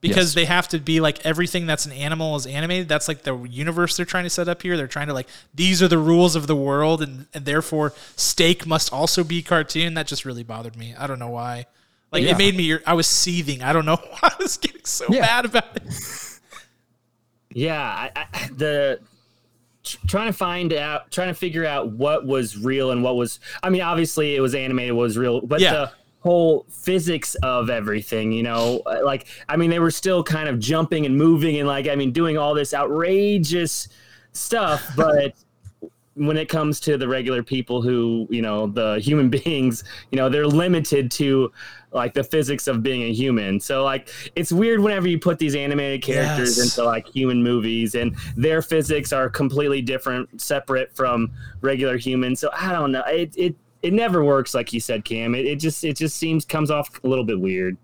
because Yes. they have to be like everything that's an animal is animated. That's like the universe they're trying to set up here. They're trying to like these are the rules of the world, and, and therefore steak must also be cartoon. That just really bothered me. I don't know why. Like Yeah. it made me. I was seething. I don't know (laughs) why I was getting so Yeah. mad about it. Yeah, I, I, the trying to find out, trying to figure out what was real and what was. I mean, obviously it was animated, was real, but Yeah. the whole physics of everything, you know, uh, like I mean, they were still kind of jumping and moving and like I mean, doing all this outrageous stuff, (laughs) but. when it comes to the regular people who you know the human (laughs) beings you know they're limited to like the physics of being a human so like it's weird whenever you put these animated characters Yes. into like human movies and their physics are completely different separate from regular humans so i don't know it it, it never works like you said cam it, it just it just seems comes off a little bit weird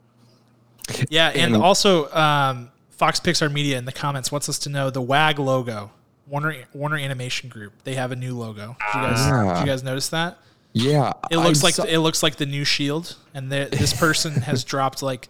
Yeah, and And- also um, Fox Pixar Media in the comments wants us to know the WAG logo, Warner Warner Animation Group. They have a new logo. Did you guys, Ah. did you guys notice that? Yeah. It looks I like saw- it looks like the new Shield, and the- this person has (laughs) dropped like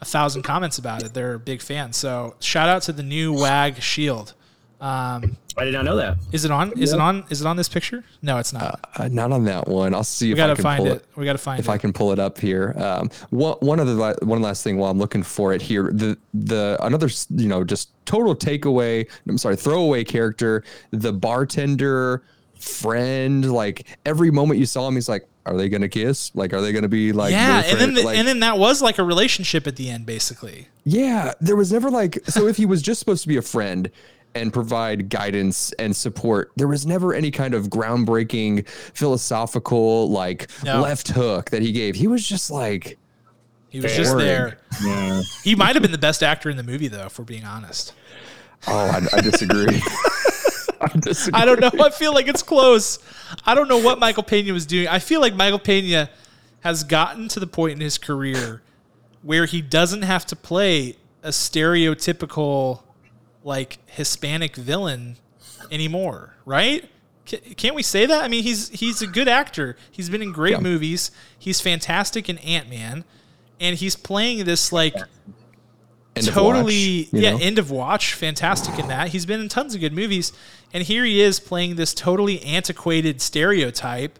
a thousand comments about it. They're a big fan. So shout out to the new WAG Shield. Um, i did not know that is it on? Is it on? Is it on this picture? No, it's not. uh, not on that one. I'll see we if gotta I can find pull it. We gotta find if it. I can pull it up here. Um, one one other la- one last thing while I'm looking for it here. The the another you know just total takeaway. I'm sorry, throwaway character. The bartender friend. Like every moment you saw him, he's like, are they gonna kiss? Like, are they gonna be like yeah, and then the, like, and then that was like a relationship at the end, basically. yeah, there was never like so if he was just supposed to be a friend and provide guidance and support, there was never any kind of groundbreaking philosophical like No. left hook that he gave. He was just like He was just there. Yeah. He might have been the best actor in the movie, though, if we're being honest. Oh, I, I disagree. (laughs) (laughs) I don't know. I feel like it's close. I don't know what Michael Pena was doing. I feel like Michael Pena has gotten to the point in his career where he doesn't have to play a stereotypical, like Hispanic villain anymore, right? Can't we say that? I mean, he's he's a good actor. He's been in great Yeah. movies. He's fantastic in Ant Man, and he's playing this like End totally watch, yeah know? end of watch fantastic in that he's been in tons of good movies and here he is playing this totally antiquated stereotype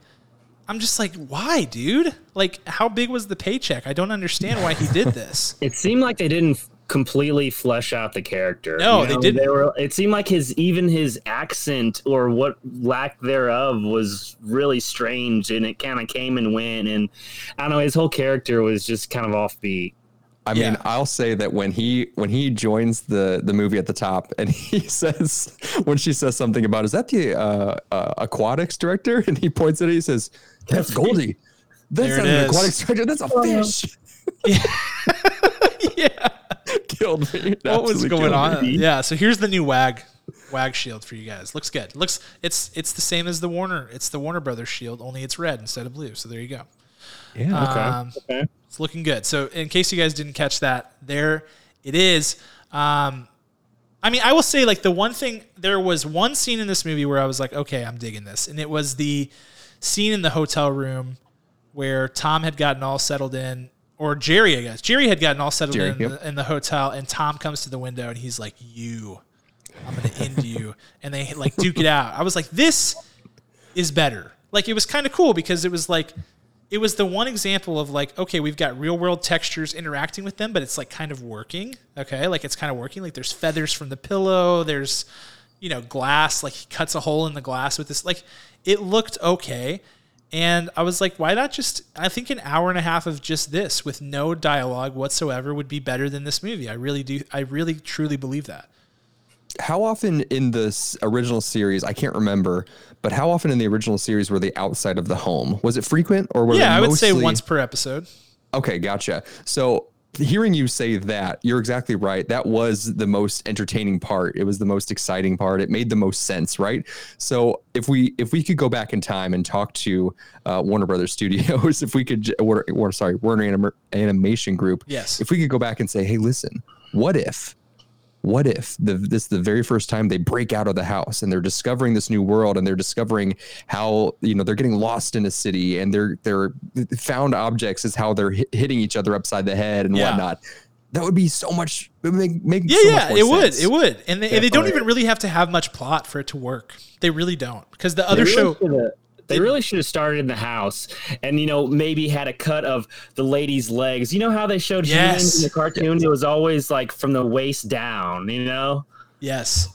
i'm just like why dude like how big was the paycheck i don't understand why he did this (laughs) It seemed like they didn't completely flesh out the character. No, they didn't. They were. It seemed like his even his accent or what lack thereof was really strange, and it kind of came and went. And I don't know, his whole character was just kind of offbeat. I mean, Yeah. I'll say that when he when he joins the the movie at the top, and (laughs) he says when she says something about is that the uh, uh, aquatics director, (laughs) and he points at it, he says that's Goldie. That's not an is. aquatics director. That's a fish. (laughs) yeah Killed me. what was going on me. yeah so here's the new wag wag shield for you guys looks good looks it's it's the same as the warner it's the warner brothers shield only it's red instead of blue so there you go Yeah. Um, Okay. It's looking good. So, in case you guys didn't catch that, there it is. Um, I mean, I will say, like, the one thing, there was one scene in this movie where I was like, okay, I'm digging this. And it was the scene in the hotel room where Tom had gotten all settled in, or Jerry, I guess. Jerry had gotten all settled Jerry, in, yep. the, in the hotel, and Tom comes to the window and he's like, you, I'm going to end you. (laughs) And they, like, duke it out. I was like, this is better. Like it was kind of cool because it was like it was the one example of like okay, we've got real world textures interacting with them, but it's like kind of working. Okay, like it's kind of working. Like there's feathers from the pillow. There's you know glass. Like he cuts a hole in the glass with this. Like it looked okay. And I was like, why not just? I think an hour and a half of just this with no dialogue whatsoever would be better than this movie. I really do. I really truly believe that. How often in this original series, I can't remember, but how often in the original series were they outside of the home? Was it frequent or were Yeah, they I would say once per episode. Okay, gotcha. So hearing you say that, you're exactly right. That was the most entertaining part. It was the most exciting part. It made the most sense, right? So if we if we could go back in time and talk to uh, Warner Brothers (laughs) Studios, if we could, Warner, Warner sorry, Warner Anim- Animation Group, Yes. if we could go back and say, hey, listen, what if? What if the, this is the very first time they break out of the house and they're discovering this new world and they're discovering how you know they're getting lost in a city and they're they're found objects is how they're hit, hitting each other upside the head and Yeah. whatnot. That would be so much. It would make, make Yeah, so yeah, much more it would, it would, and they, and they don't Definitely. even really have to have much plot for it to work. They really don't, because the other They show, really shoulda- They really should have started in the house, and you know maybe had a cut of the lady's legs. You know how they showed Yes. humans in the cartoon? It was always like from the waist down. You know. yes,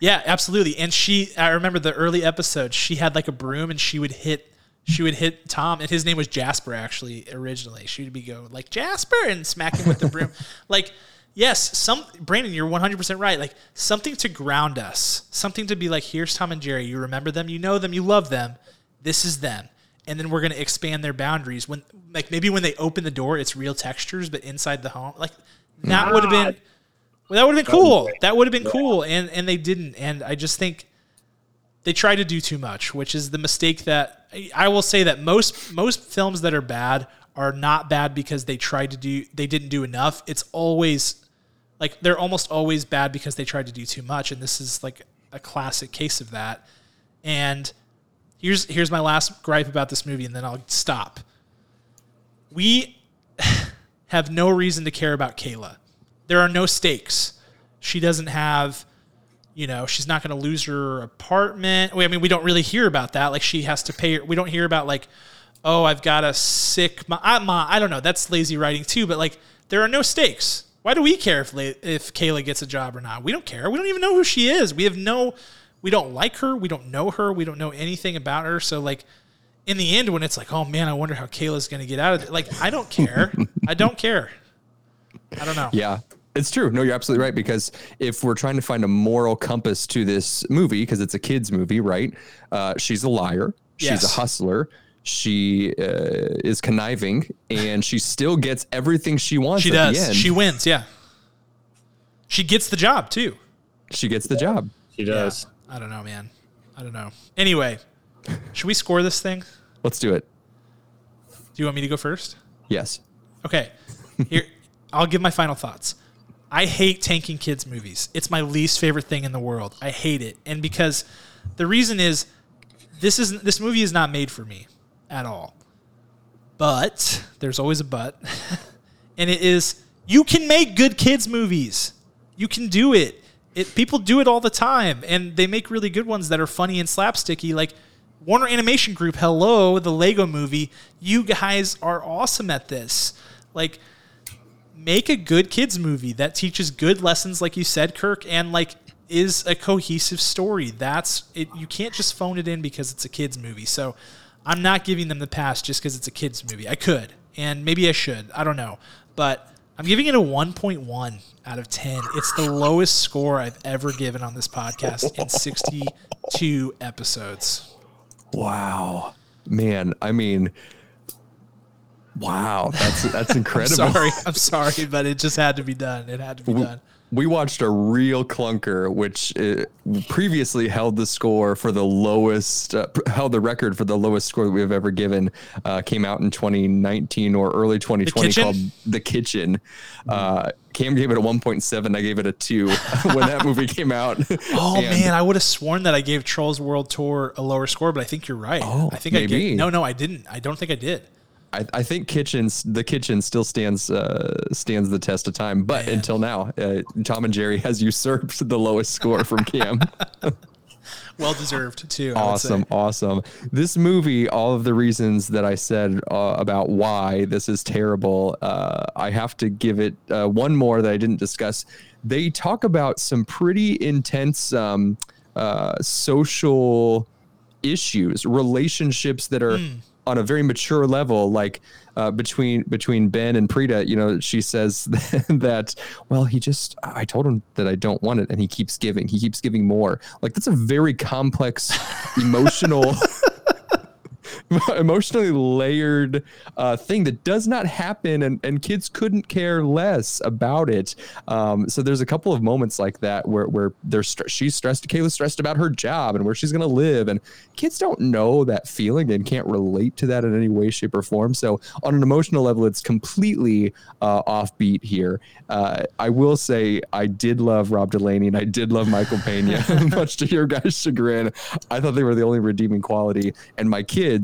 yeah, absolutely. And she, I remember the early episodes. She had like a broom, and she would hit, she would hit Tom, and his name was Jasper actually originally. She would be go like Jasper and smack him with the broom, (laughs) like. Yes, some Brandon, you're 100% right. Like something to ground us, something to be like, here's Tom and Jerry. You remember them, you know them, you love them. This is them. And then we're going to expand their boundaries. When like maybe when they open the door, it's real textures, but inside the home, like that would have been well, that would have been cool. That would have been cool, and and they didn't. And I just think they try to do too much, which is the mistake that I will say that most most films that are bad are not bad because they tried to do they didn't do enough. It's always like they're almost always bad because they tried to do too much, and this is like a classic case of that. And here's here's my last gripe about this movie, and then I'll stop. We (laughs) have no reason to care about Kayla. There are no stakes. She doesn't have, you know, she's not going to lose her apartment. I mean, we don't really hear about that. Like she has to pay. We don't hear about like, oh, I've got a sick mom. I don't know. That's lazy writing too. But like, there are no stakes. Why do we care if if Kayla gets a job or not? We don't care. We don't even know who she is. We have no. We don't like her. We don't know her. We don't know anything about her. So like, in the end, when it's like, oh man, I wonder how Kayla's going to get out of it. Like, I don't care. I don't care. I don't know. Yeah. It's true. No, you're absolutely right. Because if we're trying to find a moral compass to this movie, because it's a kids' movie, right? Uh, she's a liar. She's Yes. a hustler. She uh, is conniving, and she still gets everything she wants. She at The does. end. She wins. Yeah. She gets the job too. she gets the job. She does. Yeah. I don't know, man. I don't know. Anyway, should we score this thing? Let's do it. Do you want me to go first? Yes. Okay. Here, I'll give my final thoughts. I hate tanking kids movies. It's my least favorite thing in the world. I hate it. And because the reason is this is this movie is not made for me at all. But there's always a but. (laughs) and it is you can make good kids movies. You can do it. It people do it all the time and they make really good ones that are funny and slapsticky like Warner Animation Group, hello, the Lego movie. You guys are awesome at this. Like make a good kids movie that teaches good lessons like you said kirk and like is a cohesive story. That's it you can't just phone it in because it's a kids movie. So i'm not giving them the pass just because it's a kids movie. I could and maybe i should. I don't know. But i'm giving it a 1.1 out of 10 it's the lowest score i've ever given on this podcast in (laughs) 62 episodes Wow. Man, I mean, wow. That's that's (laughs) incredible. sorry i'm sorry but it just had to be done it had to be done We watched a real clunker, which uh, previously held the score for the lowest, uh, held the record for the lowest score that we have ever given. Uh, came out in 2019 or early 2020 Kitchen? called The Kitchen. Uh, Cam gave it a 1.7. I gave it a two (laughs) when that movie came out. (laughs) Oh And- man, I would have sworn that I gave Trolls World Tour a lower score, but I think you're right. Oh, I think I maybe. gave. No, no, I didn't. I don't think I did. I, I think kitchens the kitchen still stands uh, stands the test of time, but Man. until now, uh, Tom and Jerry has usurped (laughs) the lowest score from Cam. (laughs) Well deserved too. Awesome, awesome. This movie, all of the reasons that I said uh, about why this is terrible, uh, I have to give it uh, one more that I didn't discuss. They talk about some pretty intense um, uh, social issues, relationships that are on a very mature level, like uh, between between Ben and Preeta. You know, she says (laughs) that, well, he just I told him that I don't want it, and he keeps giving. He keeps giving more. Like that's a very complex, emotional. (laughs) (laughs) emotionally layered uh, thing that does not happen and, and kids couldn't care less about it. Um, so there's a couple of moments like that where, where they're stre- she's stressed Kayla's stressed about her job and where she's going to live and kids don't know that feeling and can't relate to that in any way shape or form. So on an emotional level it's completely uh, offbeat here. Uh, I will say I did love Rob Delaney and I did love Michael Pena (laughs) much to your guys chagrin. I thought they were the only redeeming quality and my kids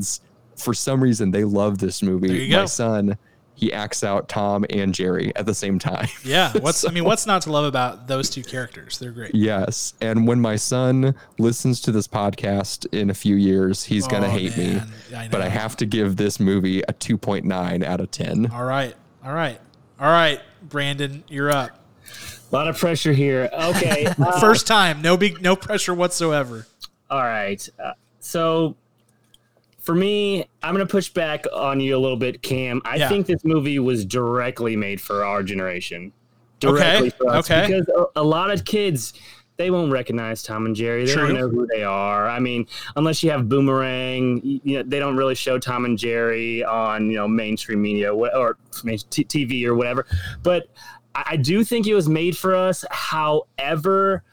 for some reason they love this movie. There you My go. son, he acts out Tom and Jerry at the same time. (laughs) Yeah. What's I mean, what's not to love about those two characters? They're great. yes. And when my son listens to this podcast in a few years, he's gonna Oh, hate man. me. I But I have to give this movie a 2.9 out of 10. All right. All right. All right, Brandon, you're up. A lot of pressure here. Okay. (laughs) uh, First time, no big, no pressure whatsoever. All right. Uh, so for me, I'm going to push back on you a little bit, Cam. I Yeah. think this movie was directly made for our generation. Okay, Directly for us. okay. Because a, a lot of kids, they won't recognize Tom and Jerry. They True. don't know who they are. I mean, unless you have Boomerang, you know, they don't really show Tom and Jerry on, you know, mainstream media or TV or whatever. But I I do think it was made for us. However,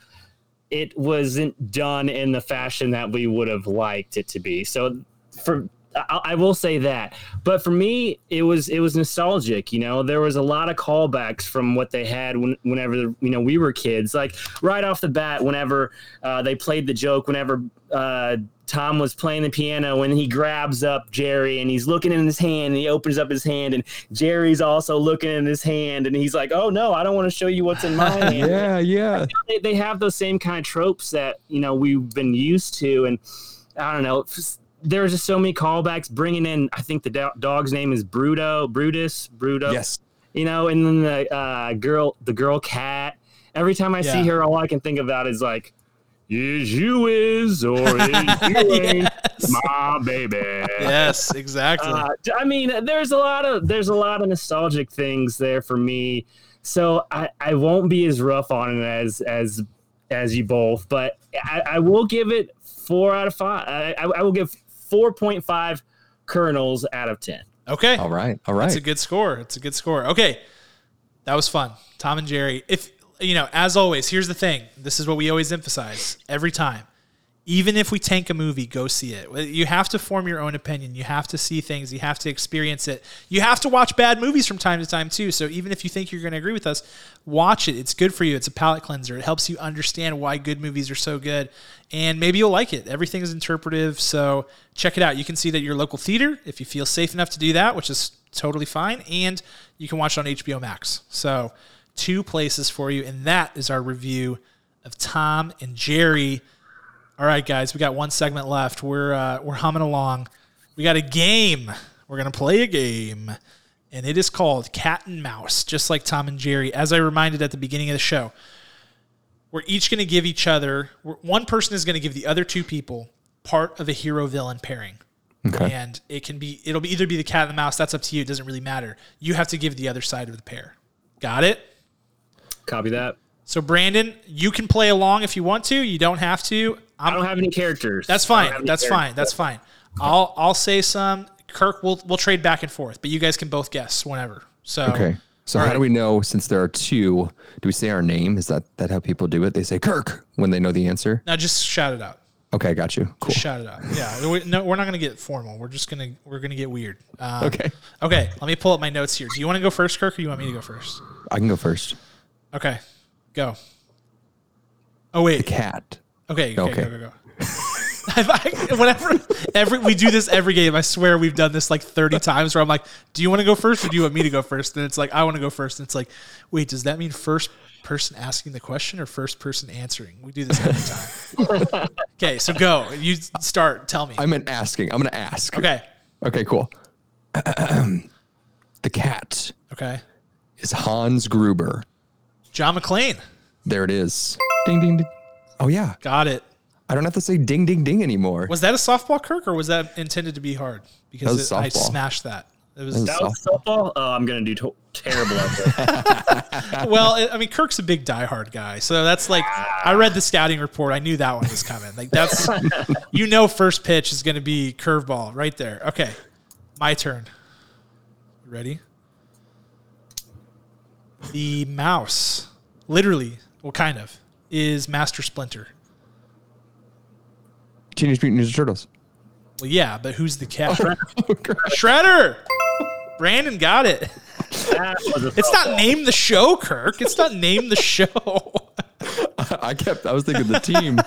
it wasn't done in the fashion that we would have liked it to be. So for I, will say that, but for me, it was it was nostalgic. You know, there was a lot of callbacks from what they had when, whenever you know we were kids. Like right off the bat, whenever uh, they played the joke, whenever uh, Tom was playing the piano and he grabs up Jerry and he's looking in his hand and he opens up his hand and Jerry's also looking in his hand and he's like, "Oh no, I don't want to show you what's in my (laughs) hand." Yeah, yeah. they, they have those same kind of tropes that you know we've been used to and i don't know there's just so many callbacks bringing in i think the do- dog's name is bruto brutus bruto Yes. you know and then the uh, girl the girl cat every time i see her all i can think about is like Is you is or is (laughs) you ain't my baby. Yes, exactly. Uh, I mean, there's a lot of there's a lot of nostalgic things there for me. So I, I won't be as rough on it as as as you both, but I, I will give it four out of five. I, I I will give four point five kernels out of ten. okay. All right. All right. That's a good score. It's a good score. Okay. That was fun. Tom and Jerry. If you know, as always, here's the thing. This is what we always emphasize every time. Even if we tank a movie, go see it. You have to form your own opinion. You have to see things. You have to experience it. You have to watch bad movies from time to time too. So even if you think you're going to agree with us, watch it. It's good for you. It's a palate cleanser. It helps you understand why good movies are so good, and maybe you'll like it. Everything is interpretive, so check it out. You can see that at your local theater if you feel safe enough to do that, which is totally fine, and you can watch it on HBO Max. So two places for you, and that is our review of Tom and Jerry. All right, guys, we got one segment left. We're uh, we're humming along. We got a game. We're gonna play a game, and it is called Cat and Mouse, just like Tom and Jerry. As I reminded at the beginning of the show, we're each gonna give each other. One person is gonna give the other two people part of a hero villain pairing. Okay. And it can be it'll be either be the cat and the mouse. That's up to you. It doesn't really matter. You have to give the other side of the pair. Got it? Copy that. So Brandon, you can play along if you want to. You don't have to. I I'm, don't have any characters. that's fine. That's fine. That's fine. I'll I'll say some. Kirk, we'll we'll trade back and forth, but you guys can both guess whenever. So Okay. So how right. do we know since there are two? Do we say our name? Is that that how people do it? They say Kirk when they know the answer. now just shout it out. Okay, got you. Cool. Shout it out. Yeah. We, no, we're not gonna get formal. We're just gonna we're gonna get weird. Um, Okay. Okay. Let me pull up my notes here. Do you want to go first, Kirk, or do you want me to go first? I can go first. Okay. Go. Oh wait. The Cat. Okay, okay, Okay. go, go, go. (laughs) I've- whenever every we do this every game, I swear we've done this like thirty times. Where I'm like, "Do you want to go first, or do you want me to go first? And it's like, "I want to go first. And it's like, "Wait, does that mean first person asking the question or first person answering?" We do this every time. (laughs) okay, so go. You start. Tell me. I meant asking. I'm gonna ask. Okay. Okay. Cool. (clears throat) the cat Okay. is Hans Gruber. John McClane. There it is. Ding ding. ding. Oh yeah. Got it. I don't have to say ding ding ding anymore. Was that a softball, Kirk, or was that intended to be hard? Because was it- I smashed that. It was That That was softball. Oh, I'm gonna do to- terrible at this. (laughs) well, I- I mean, Kirk's a big diehard guy, so that's like I read the scouting report. I knew that one was coming. Like that's (laughs) you know, first pitch is going to be curveball right there. Okay, my turn. You ready? The mouse, literally, well, kind of, is Master Splinter. Teenage Mutant Ninja Turtles. Well, yeah, but who's the cat? Oh, shredder. (laughs) Oh, shredder Brandon got it. That was a It's not name the show, Kirk. It's not name the show. (laughs) I kept. I was thinking the team.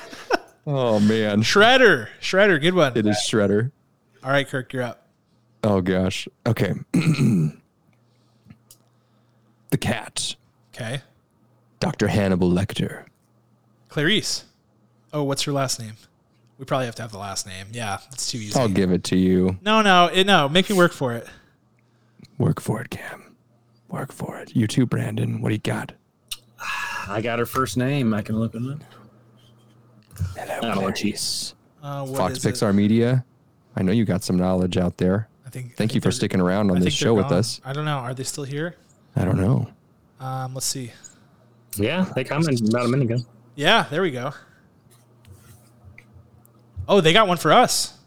oh man, Shredder. Shredder. Good one. it is Shredder. All right, Kirk, you're up. Oh gosh. Okay. (clears throat) the cat, Okay. Dr. Hannibal Lecter. Clarice. Oh, what's her last name? We probably have to have the last name. Yeah, it's too easy. I'll give it to you. no, no, it, no. Make me work for it. Work for it, Cam. Work for it. You too, Brandon. What do you got? I got her first name. I can look it up. Hello, don't know what she- Clarice. Uh, what Fox is it? Pixar Media. I know you got some knowledge out there. I think. I Thank you for sticking around on I this think they're show with us. I don't know. Are they still here? I don't know. Um, let's see. Yeah, they commented about a minute ago. Yeah, there we go. Oh, they got one for us.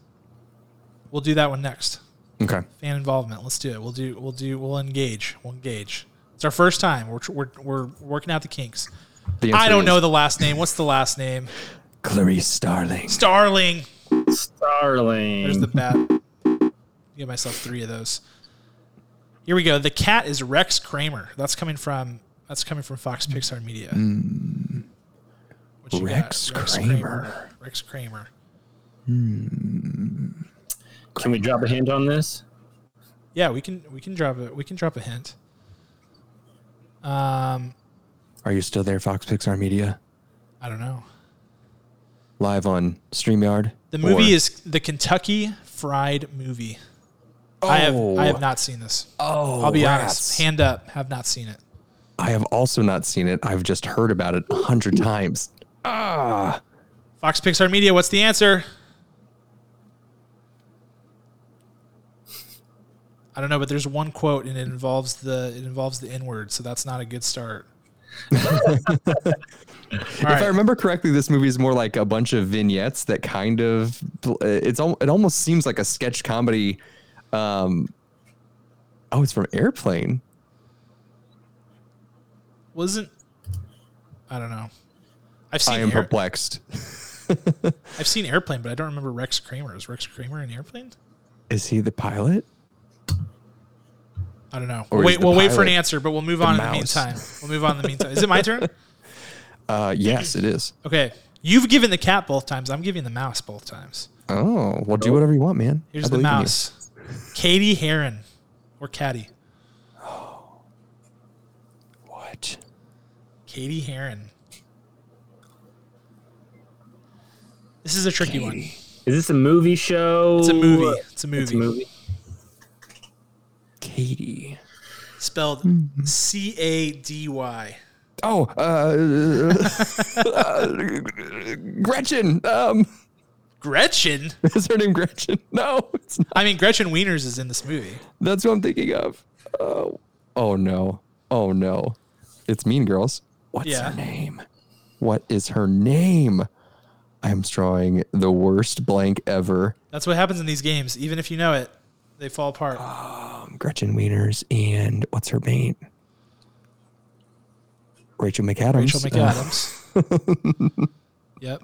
We'll do that one next. Okay. Fan involvement. Let's do it. We'll do. We'll do. We'll engage. We'll engage. It's our first time. We're we're, we're working out the kinks. The I don't is know the last name. What's the last name? Clarice Starling. Starling. Starling. There's the bat. Give myself three of those. Here we go. The cat is Rex Kramer. That's coming from that's coming from Fox Pixar Media. What you got? Rex Kramer. Rex Kramer. Can we drop a hint on this? Yeah, we can we can drop a we can drop a hint. Um, Are you still there, Fox Pixar Media? I don't know. Live on StreamYard? The movie Or- is the Kentucky Fried Movie. I have I have not seen this. Oh, I'll be rats. honest. Hand up, have not seen it. I have also not seen it. I've just heard about it a hundred times. Ah, Fox Pixar Media, what's the answer? I don't know, but there's one quote and it involves the it involves the N word, so that's not a good start. (laughs) If I remember correctly, this movie is more like a bunch of vignettes that kind of it's it almost seems like a sketch comedy. Um, oh, it's from Airplane. Wasn't I don't know. I've seen I am Air- perplexed. (laughs) I've seen Airplane, but I don't remember Rex Kramer. Is Rex Kramer in Airplane? Is he the pilot? I don't know. Or We'll wait, we'll wait for an answer, but we'll move on in the meantime. We'll move on in the meantime. Is it my turn? (laughs) Uh, yes, it is. Okay. You've given the cat both times. I'm giving the mouse both times. Oh, well, do whatever you want, man. Here's I the believe in you. mouse. Cady Heron. Or Caddy. What? Cady Heron. This is a tricky one. Is this a movie show? It's a movie. It's a movie. It's a movie. Katie. Spelled. C A D Y. Oh, uh, (laughs) uh, Gretchen. Um, Gretchen? (laughs) is her name Gretchen? (laughs) No, it's not. I mean, Gretchen Wieners is in this movie. That's what I'm thinking of. Oh, oh no. Oh no. It's Mean Girls. What's Yeah. her name? What is her name? I am drawing the worst blank ever. That's what happens in these games. Even if you know it, they fall apart. Um, Gretchen Wieners and what's her name? Rachel McAdams. Rachel (laughs) McAdams. yep.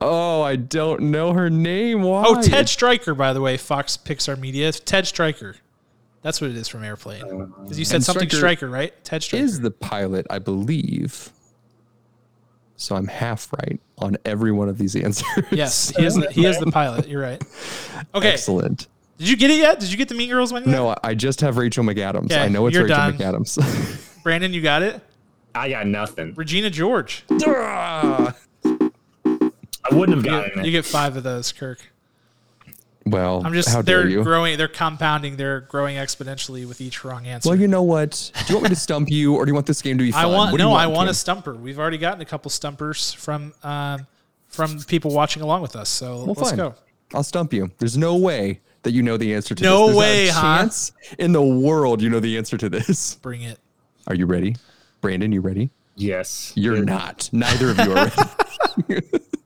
Oh, I don't know her name. Why? Oh, Ted Stryker, by the way, Fox Pixar Media. Ted Stryker. That's what it is from Airplane. Uh, because you said And something Stryker Stryker, right? Ted Stryker. is the pilot, I believe. So I'm half right on every one of these answers. yes, he is. The, he is the pilot. You're right. (laughs) Okay. Excellent. Did you get it yet? Did you get the Mean Girls one yet? No, I just have Rachel McAdams. Okay, I know it's you're Rachel done. McAdams. (laughs) Brandon, you got it. I got nothing. Regina George. I wouldn't have gotten get, it. you get five of those, Kirk. well, I'm just. how dare they're you? growing. They're compounding. They're growing exponentially with each wrong answer. well, you know what? Do you want me to stump you, or do you want this game to be fun? I want What do you no. I want Cam? a stumper. We've already gotten a couple stumpers from um, from people watching along with us. So Well, let's fine. go. I'll stump you. There's no way that you know the answer to No this. There's way, not a huh? chance in the world you know the answer to this. Bring it. Are you ready? Brandon, you ready? Yes. You're not. Neither of you are ready. (laughs) (laughs)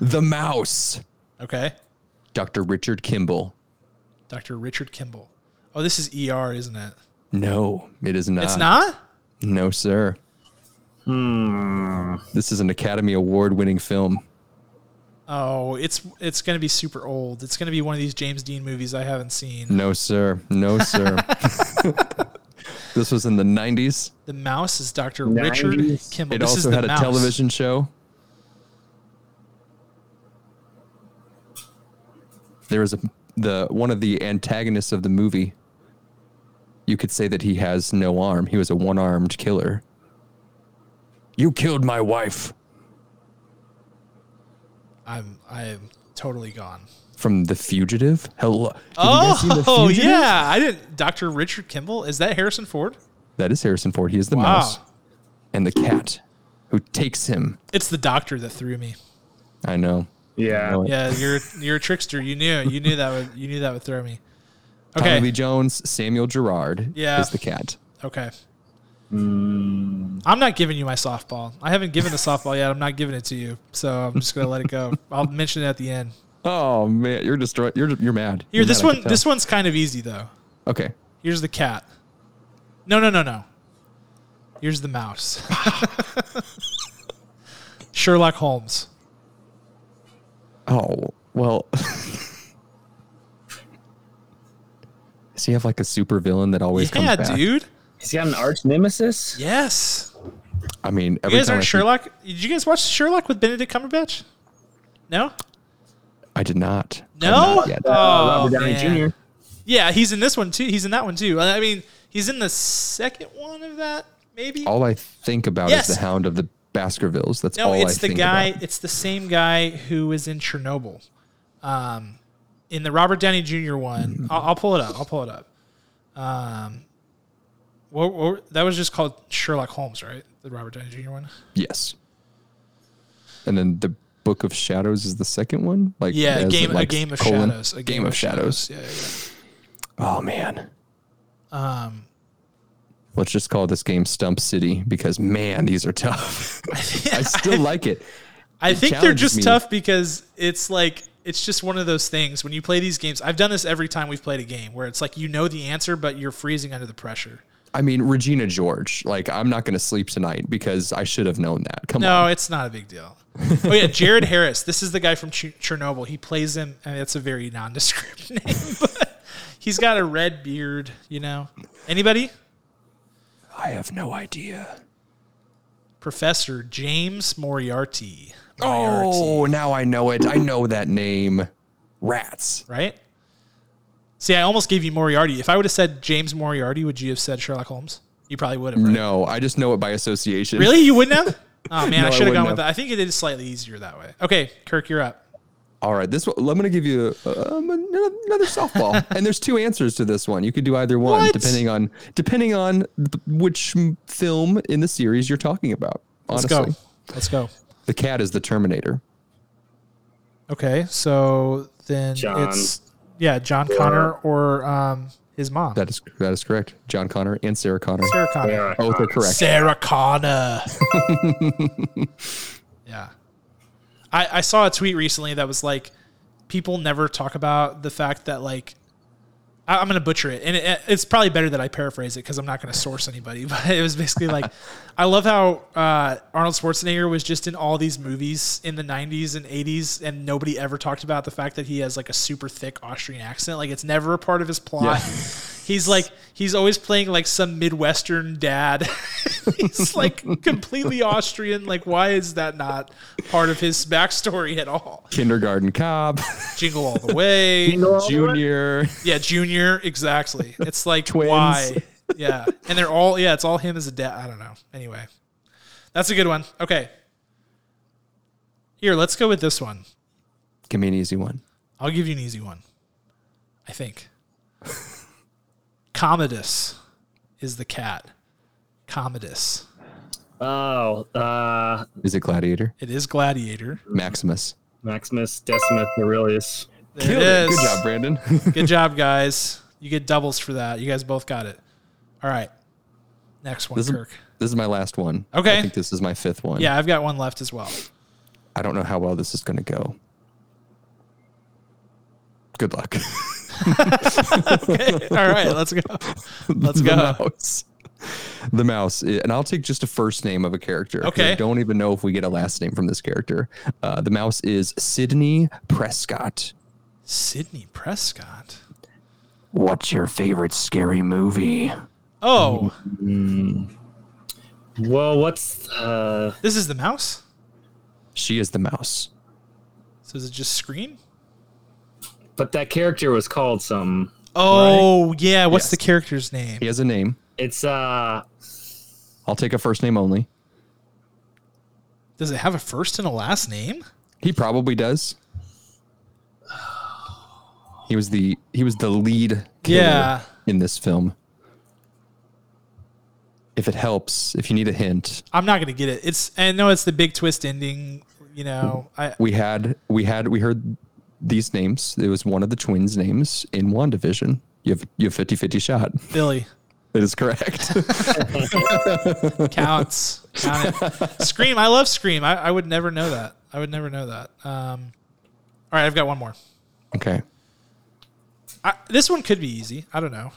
the mouse. Okay. Dr. Richard Kimball. Dr. Richard Kimball. Oh, this is ER, isn't it? No, it is not. It's not. No, sir. Hmm. This is an Academy Award winning film. Oh, it's it's gonna be super old. It's gonna be one of these James Dean movies I haven't seen. No, sir. No, sir. (laughs) this was in the 90s. The mouse is Dr. Richard 90s. Kimball. It this is also the had a mouse. television show. There was a the one of the antagonists of the movie. You could say that he has no arm. He was a one-armed killer. You killed my wife I'm I am totally gone. from The Fugitive. Hello. Have you guys seen The Oh (laughs) Fugitive? yeah, I didn't. Dr. Richard Kimball is that Harrison Ford? That is Harrison Ford. He is the Wow. mouse and the cat who takes him. It's the doctor that threw me. I know. Yeah. Yeah, you're you're a trickster. You knew you knew that would you knew that would throw me. Tommy Lee Jones, Samuel Gerard Yeah. is the cat. Okay. Mm. I'm not giving you my softball. I haven't given the softball yet. I'm not giving it to you. So I'm just gonna let it go. I'll mention it at the end. Oh man, you're destroyed. You're you're mad. Here, You're this mad, one this one's kind of easy though. Okay. Here's the cat. No, no, no, no. Here's the mouse. (laughs) Sherlock Holmes. Oh well. (laughs) Does he have like a super villain that always yeah, comes back? dude. Has He's got an arch nemesis. Yes. I mean, You every guys time aren't see- Sherlock? Did you guys watch Sherlock with Benedict Cumberbatch? No? I did not. No? I'm not yet. Uh, Oh, Robert Downey. Jr. Yeah, he's in this one too. He's in that one too. I mean, he's in the second one of that, maybe. All I think about Yes. is the Hound of the Baskervilles. That's no, all it's I the think guy. about. It's the same guy who was in Chernobyl. Um, in the Robert Downey Jr. one, Mm-hmm. I'll, I'll pull it up. I'll pull it up. Um, what, what- that was just called Sherlock Holmes, right? The Robert Downey Jr. one. Yes. and then the Book of Shadows is the second one. Like Yeah, a game, like, a game of colon? shadows. A game, of shadows. Yeah, yeah. Oh man. Um, Let's just call this game Stump City because man, these are tough. (laughs) I still (laughs) like it. I It think they're just me. tough because it's like it's just one of those things when you play these games. I've done this every time we've played a game where it's like you know the answer, but you're freezing under the pressure. I mean, Regina George. Like, I'm not going to sleep tonight because I should have known that. Come No, on. No, it's not a big deal. oh yeah, Jared Harris. This is the guy from Ch- Chernobyl. He plays him. Mean, it's a very nondescript (laughs) name, but he's got a red beard. You know, anybody? I have no idea. Professor James Moriarty. Oh, Moriarty, Oh, now I know it. I know that name. Rats. right? See, I almost gave you Moriarty. If I would have said James Moriarty, would you have said Sherlock Holmes? You probably would have. Right? No, I just know it by association. Really? You wouldn't have? (laughs) Oh man, No, I should have gone with have. that. I think it is slightly easier that way. Okay, Kirk, you're up. All right, this one, I'm going to give you um, another another softball, and there's two answers to this one. You could do either one, What? depending on depending on which film in the series you're talking about. Let's go. Let's go. the cat is the Terminator. Okay, so then John. it's yeah, John Connor or um, his mom, That is that is correct. John Connor and Sarah Connor. Sarah Connor. Yeah. Both are correct. Sarah Connor. (laughs) yeah. I, I saw a tweet recently that was like, people never talk about the fact that like, I, I'm going to butcher it, and it, it's probably better that I paraphrase it because I'm not going to source anybody. (laughs) But it was basically like, I love how uh, Arnold Schwarzenegger was just in all these movies in the 90s and 80s, and nobody ever talked about the fact that he has like a super thick Austrian accent. Like it's never a part of his plot. (laughs) He's like he's always playing like some Midwestern dad. (laughs) he's like completely Austrian. Like why is that not part of his backstory at all? Kindergarten Cop, (laughs) Jingle all the way. Junior. Yeah, Junior. Exactly. It's like Twins. why? Yeah, and they're all yeah. It's all him as a dad. I don't know. Anyway, that's a good one. Okay. Here, let's go with this one. Give me an easy one. I'll give you an easy one. I think. Commodus is the cat. Commodus. Oh, uh, Is it Gladiator? It is Gladiator. Maximus. Maximus Decimus Aurelius. There it it. is. Good job, Brandon. (laughs) Good job, guys. You get doubles for that. You guys both got it. All right. Next one, This is, Kirk. this is my last one. Okay. I think this is my fifth one. Yeah, I've got one left as well. I don't know how well this is going to go. Good luck. (laughs) (laughs) All right, let's go. Let's the go. mouse. The mouse. And I'll take just a first name of a character. Okay. I don't even know if we get a last name from this character. Uh, the mouse is Sidney Prescott. Sidney Prescott. What's your favorite scary movie? Oh, Well, what's uh this is the mouse. She is the mouse. So is it just Scream? But that character was called some Oh yeah. What's Yes. the character's name? He has a name. it's uh I'll take a first name only. Does it have a first and a last name? He probably does. He was the he was the lead killer Yeah. in this film. If it helps, if you need a hint, I'm not gonna get it. It's I know it's the big twist ending. You know, I we had we had we heard these names. It was one of the twins' names in WandaVision. You have you have 50-50 shot. Billy It is correct. counts. Count it. Scream. I love Scream. I, I would never know that. I would never know that. Um, all right, I've got one more. okay. I, this one could be easy. I don't know.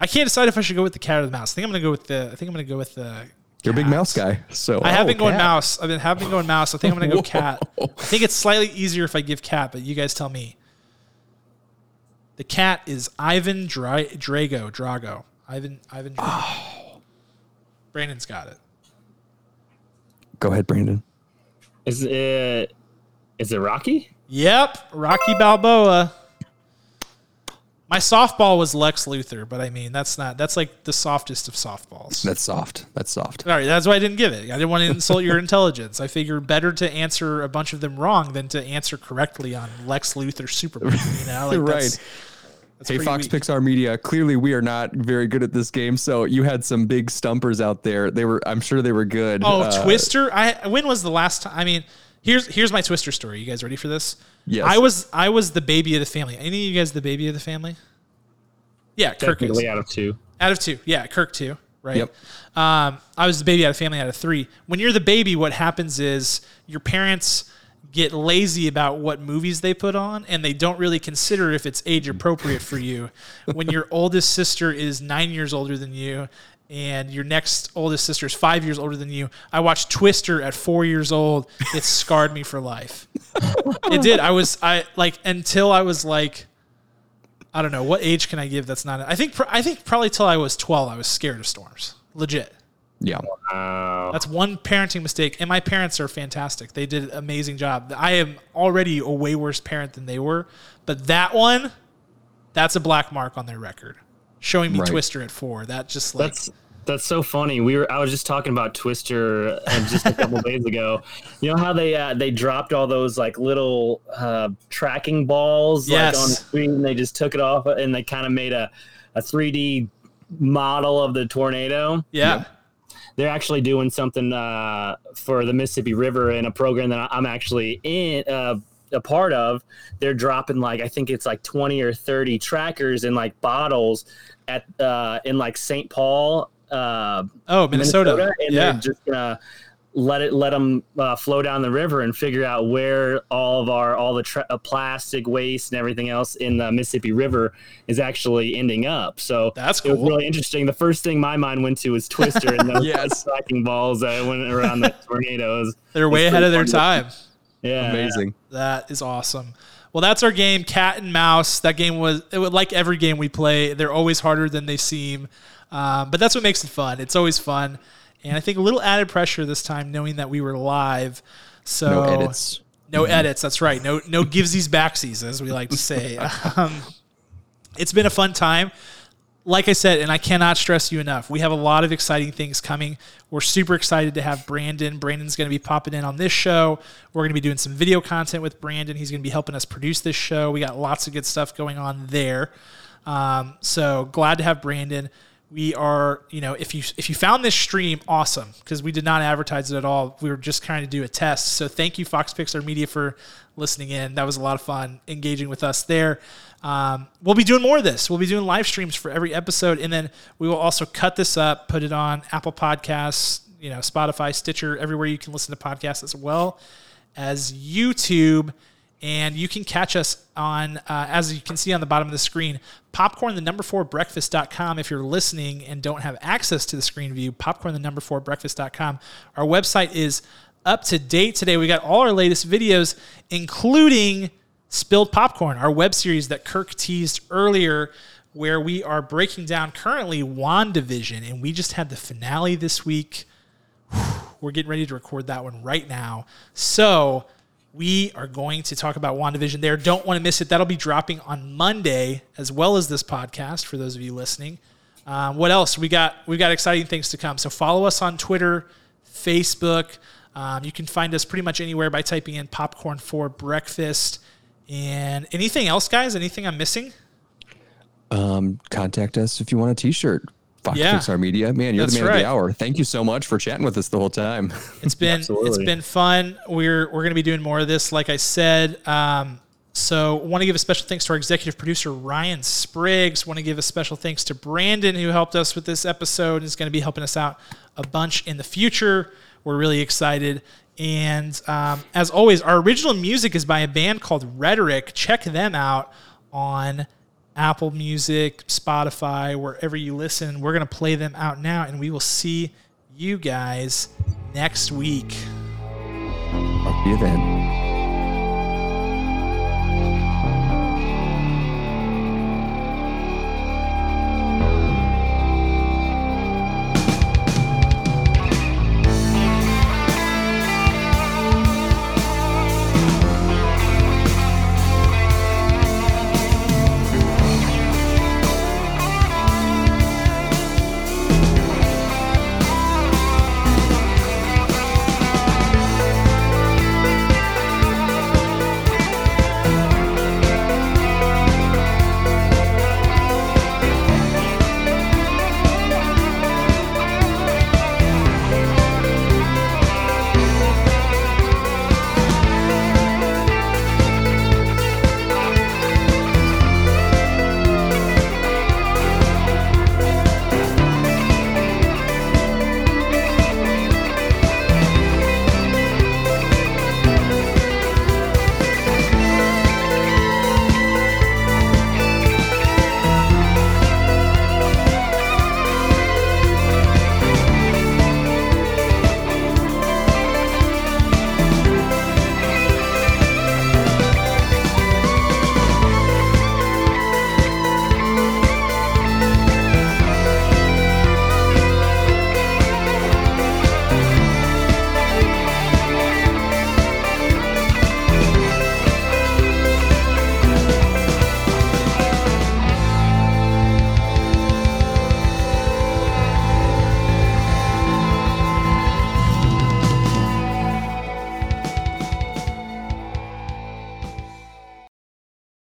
I can't decide if I should go with the cat or the mouse. I think I'm gonna go with the. I think I'm gonna go with the. You're a big mouse guy. So I have oh, been going cat. mouse. I've been have been going mouse. I think I'm gonna go (laughs) Whoa. cat. I think it's slightly easier if I give cat, but you guys tell me. The cat is Ivan Dra- Drago. Drago. Ivan. Ivan. Drago. Oh. Brandon's got it. Go ahead, Brandon. is it is it Rocky? Yep, Rocky Balboa. My softball was Lex Luthor, but I mean that's not that's like the softest of softballs. That's soft. That's soft. All right, that's why I didn't give it. I didn't want to insult your (laughs) intelligence. I figured better to answer a bunch of them wrong than to answer correctly on Lex Luthor Superman. You (laughs) know, like Right. That's, that's Hey, Fox weak. Pixar Media. Clearly, we are not very good at this game. So you had some big stumpers out there. They were. I'm sure they were good. Oh, Uh, Twister. I when was the last time? I mean, Here's here's my Twister story. You guys ready for this? Yes. I was I was the baby of the family. Any of you guys the baby of the family? Yeah, Kirk is. Technically out of two. Out of two. Yeah, Kirk two. Right. Yep. Um, I was the baby out of family out of three. When you're the baby, what happens is your parents get lazy about what movies they put on and they don't really consider if it's age appropriate for you. when your (laughs) oldest sister is nine years older than you and your next oldest sister is five years older than you, I watched Twister at four years old. It (laughs) scarred me for life. it did. I was I like until I was like I don't know what age can I give. That's not. I think. I think probably till I was twelve, I was scared of storms. Legit. Yeah. Uh, That's one parenting mistake. And my parents are fantastic. They did an amazing job. I am already a way worse parent than they were, but that one, that's a black mark on their record. Showing me Right. Twister at four. That just like That's that's so funny. We were I was just talking about Twister uh, just a couple (laughs) days ago. You know how they uh, they dropped all those like little uh, tracking balls like on the screen and they just took it off and they kind of made a a 3D model of the tornado. yeah. They're actually doing something uh, for the Mississippi River in a program that I'm actually in uh, a part of. They're dropping like I think it's like 20 or 30 trackers in like bottles at uh, in like St. Paul, uh, Oh, Minnesota. and yeah. they're just gonna let it let them uh, flow down the river and figure out where all of our all the tra- uh, plastic waste and everything else in the Mississippi River is actually ending up. So That's it was really interesting. The first thing my mind went to was Twister and (laughs) those Yes. striking balls that went around the (laughs) tornadoes. They're way ahead of their time. Yeah, Amazing. That is awesome. Well, that's our game, Cat and Mouse. That game was it would like every game we play. They're always harder than they seem, um, but that's what makes it fun. It's always fun, and I think a little added pressure this time, knowing that we were live. So No edits. no edits. That's right. No no givesies backsies, as we like to say. (laughs) um, it's been a fun time. Like I said, and I cannot stress you enough, we have a lot of exciting things coming. We're super excited to have Brandon. Brandon's going to be popping in on this show. We're going to be doing some video content with Brandon. He's going to be helping us produce this show. We got lots of good stuff going on there. Um, so glad to have Brandon. We are, you know, if you if you found this stream, awesome, because we did not advertise it at all. We were just trying to do a test. So thank you, Fox Pixar Media, for listening in. That was a lot of fun engaging with us there. Um, we'll be doing more of this. We'll be doing live streams for every episode, and then we will also cut this up, put it on Apple Podcasts, you know, Spotify, Stitcher, everywhere you can listen to podcasts as well as YouTube. And you can catch us on, uh, as you can see on the bottom of the screen, popcorn the number four breakfast.com. If you're listening and don't have access to the screen view, popcorn the number four breakfast.com. Our website is up to date today. We got all our latest videos, including Spilled Popcorn, our web series that Kirk teased earlier, where we are breaking down currently WandaVision. And we just had the finale this week. We're getting ready to record that one right now. So we are going to talk about WandaVision there. Don't want to miss it. That'll be dropping on Monday as well as this podcast for those of you listening. Um, what else? We got we got exciting things to come. So follow us on Twitter, Facebook. Um, you can find us pretty much anywhere by typing in popcorn for breakfast. And anything else, guys? Anything I'm missing? Um, contact us if you want a T-shirt. Fox Yeah. Pixar Media, man, you're That's the man of the hour. Thank you so much for chatting with us the whole time. (laughs) It's been it's been fun. We're we're going to be doing more of this, like I said. Um, so, I want to give a special thanks to our executive producer Ryan Spriggs. Want to give a special thanks to Brandon who helped us with this episode and is going to be helping us out a bunch in the future. We're really excited. And um, as always, our original music is by a band called Rhetoric. Check them out on Apple Music, Spotify, wherever you listen. We're going to play them out now, and we will see you guys next week. Talk to you then.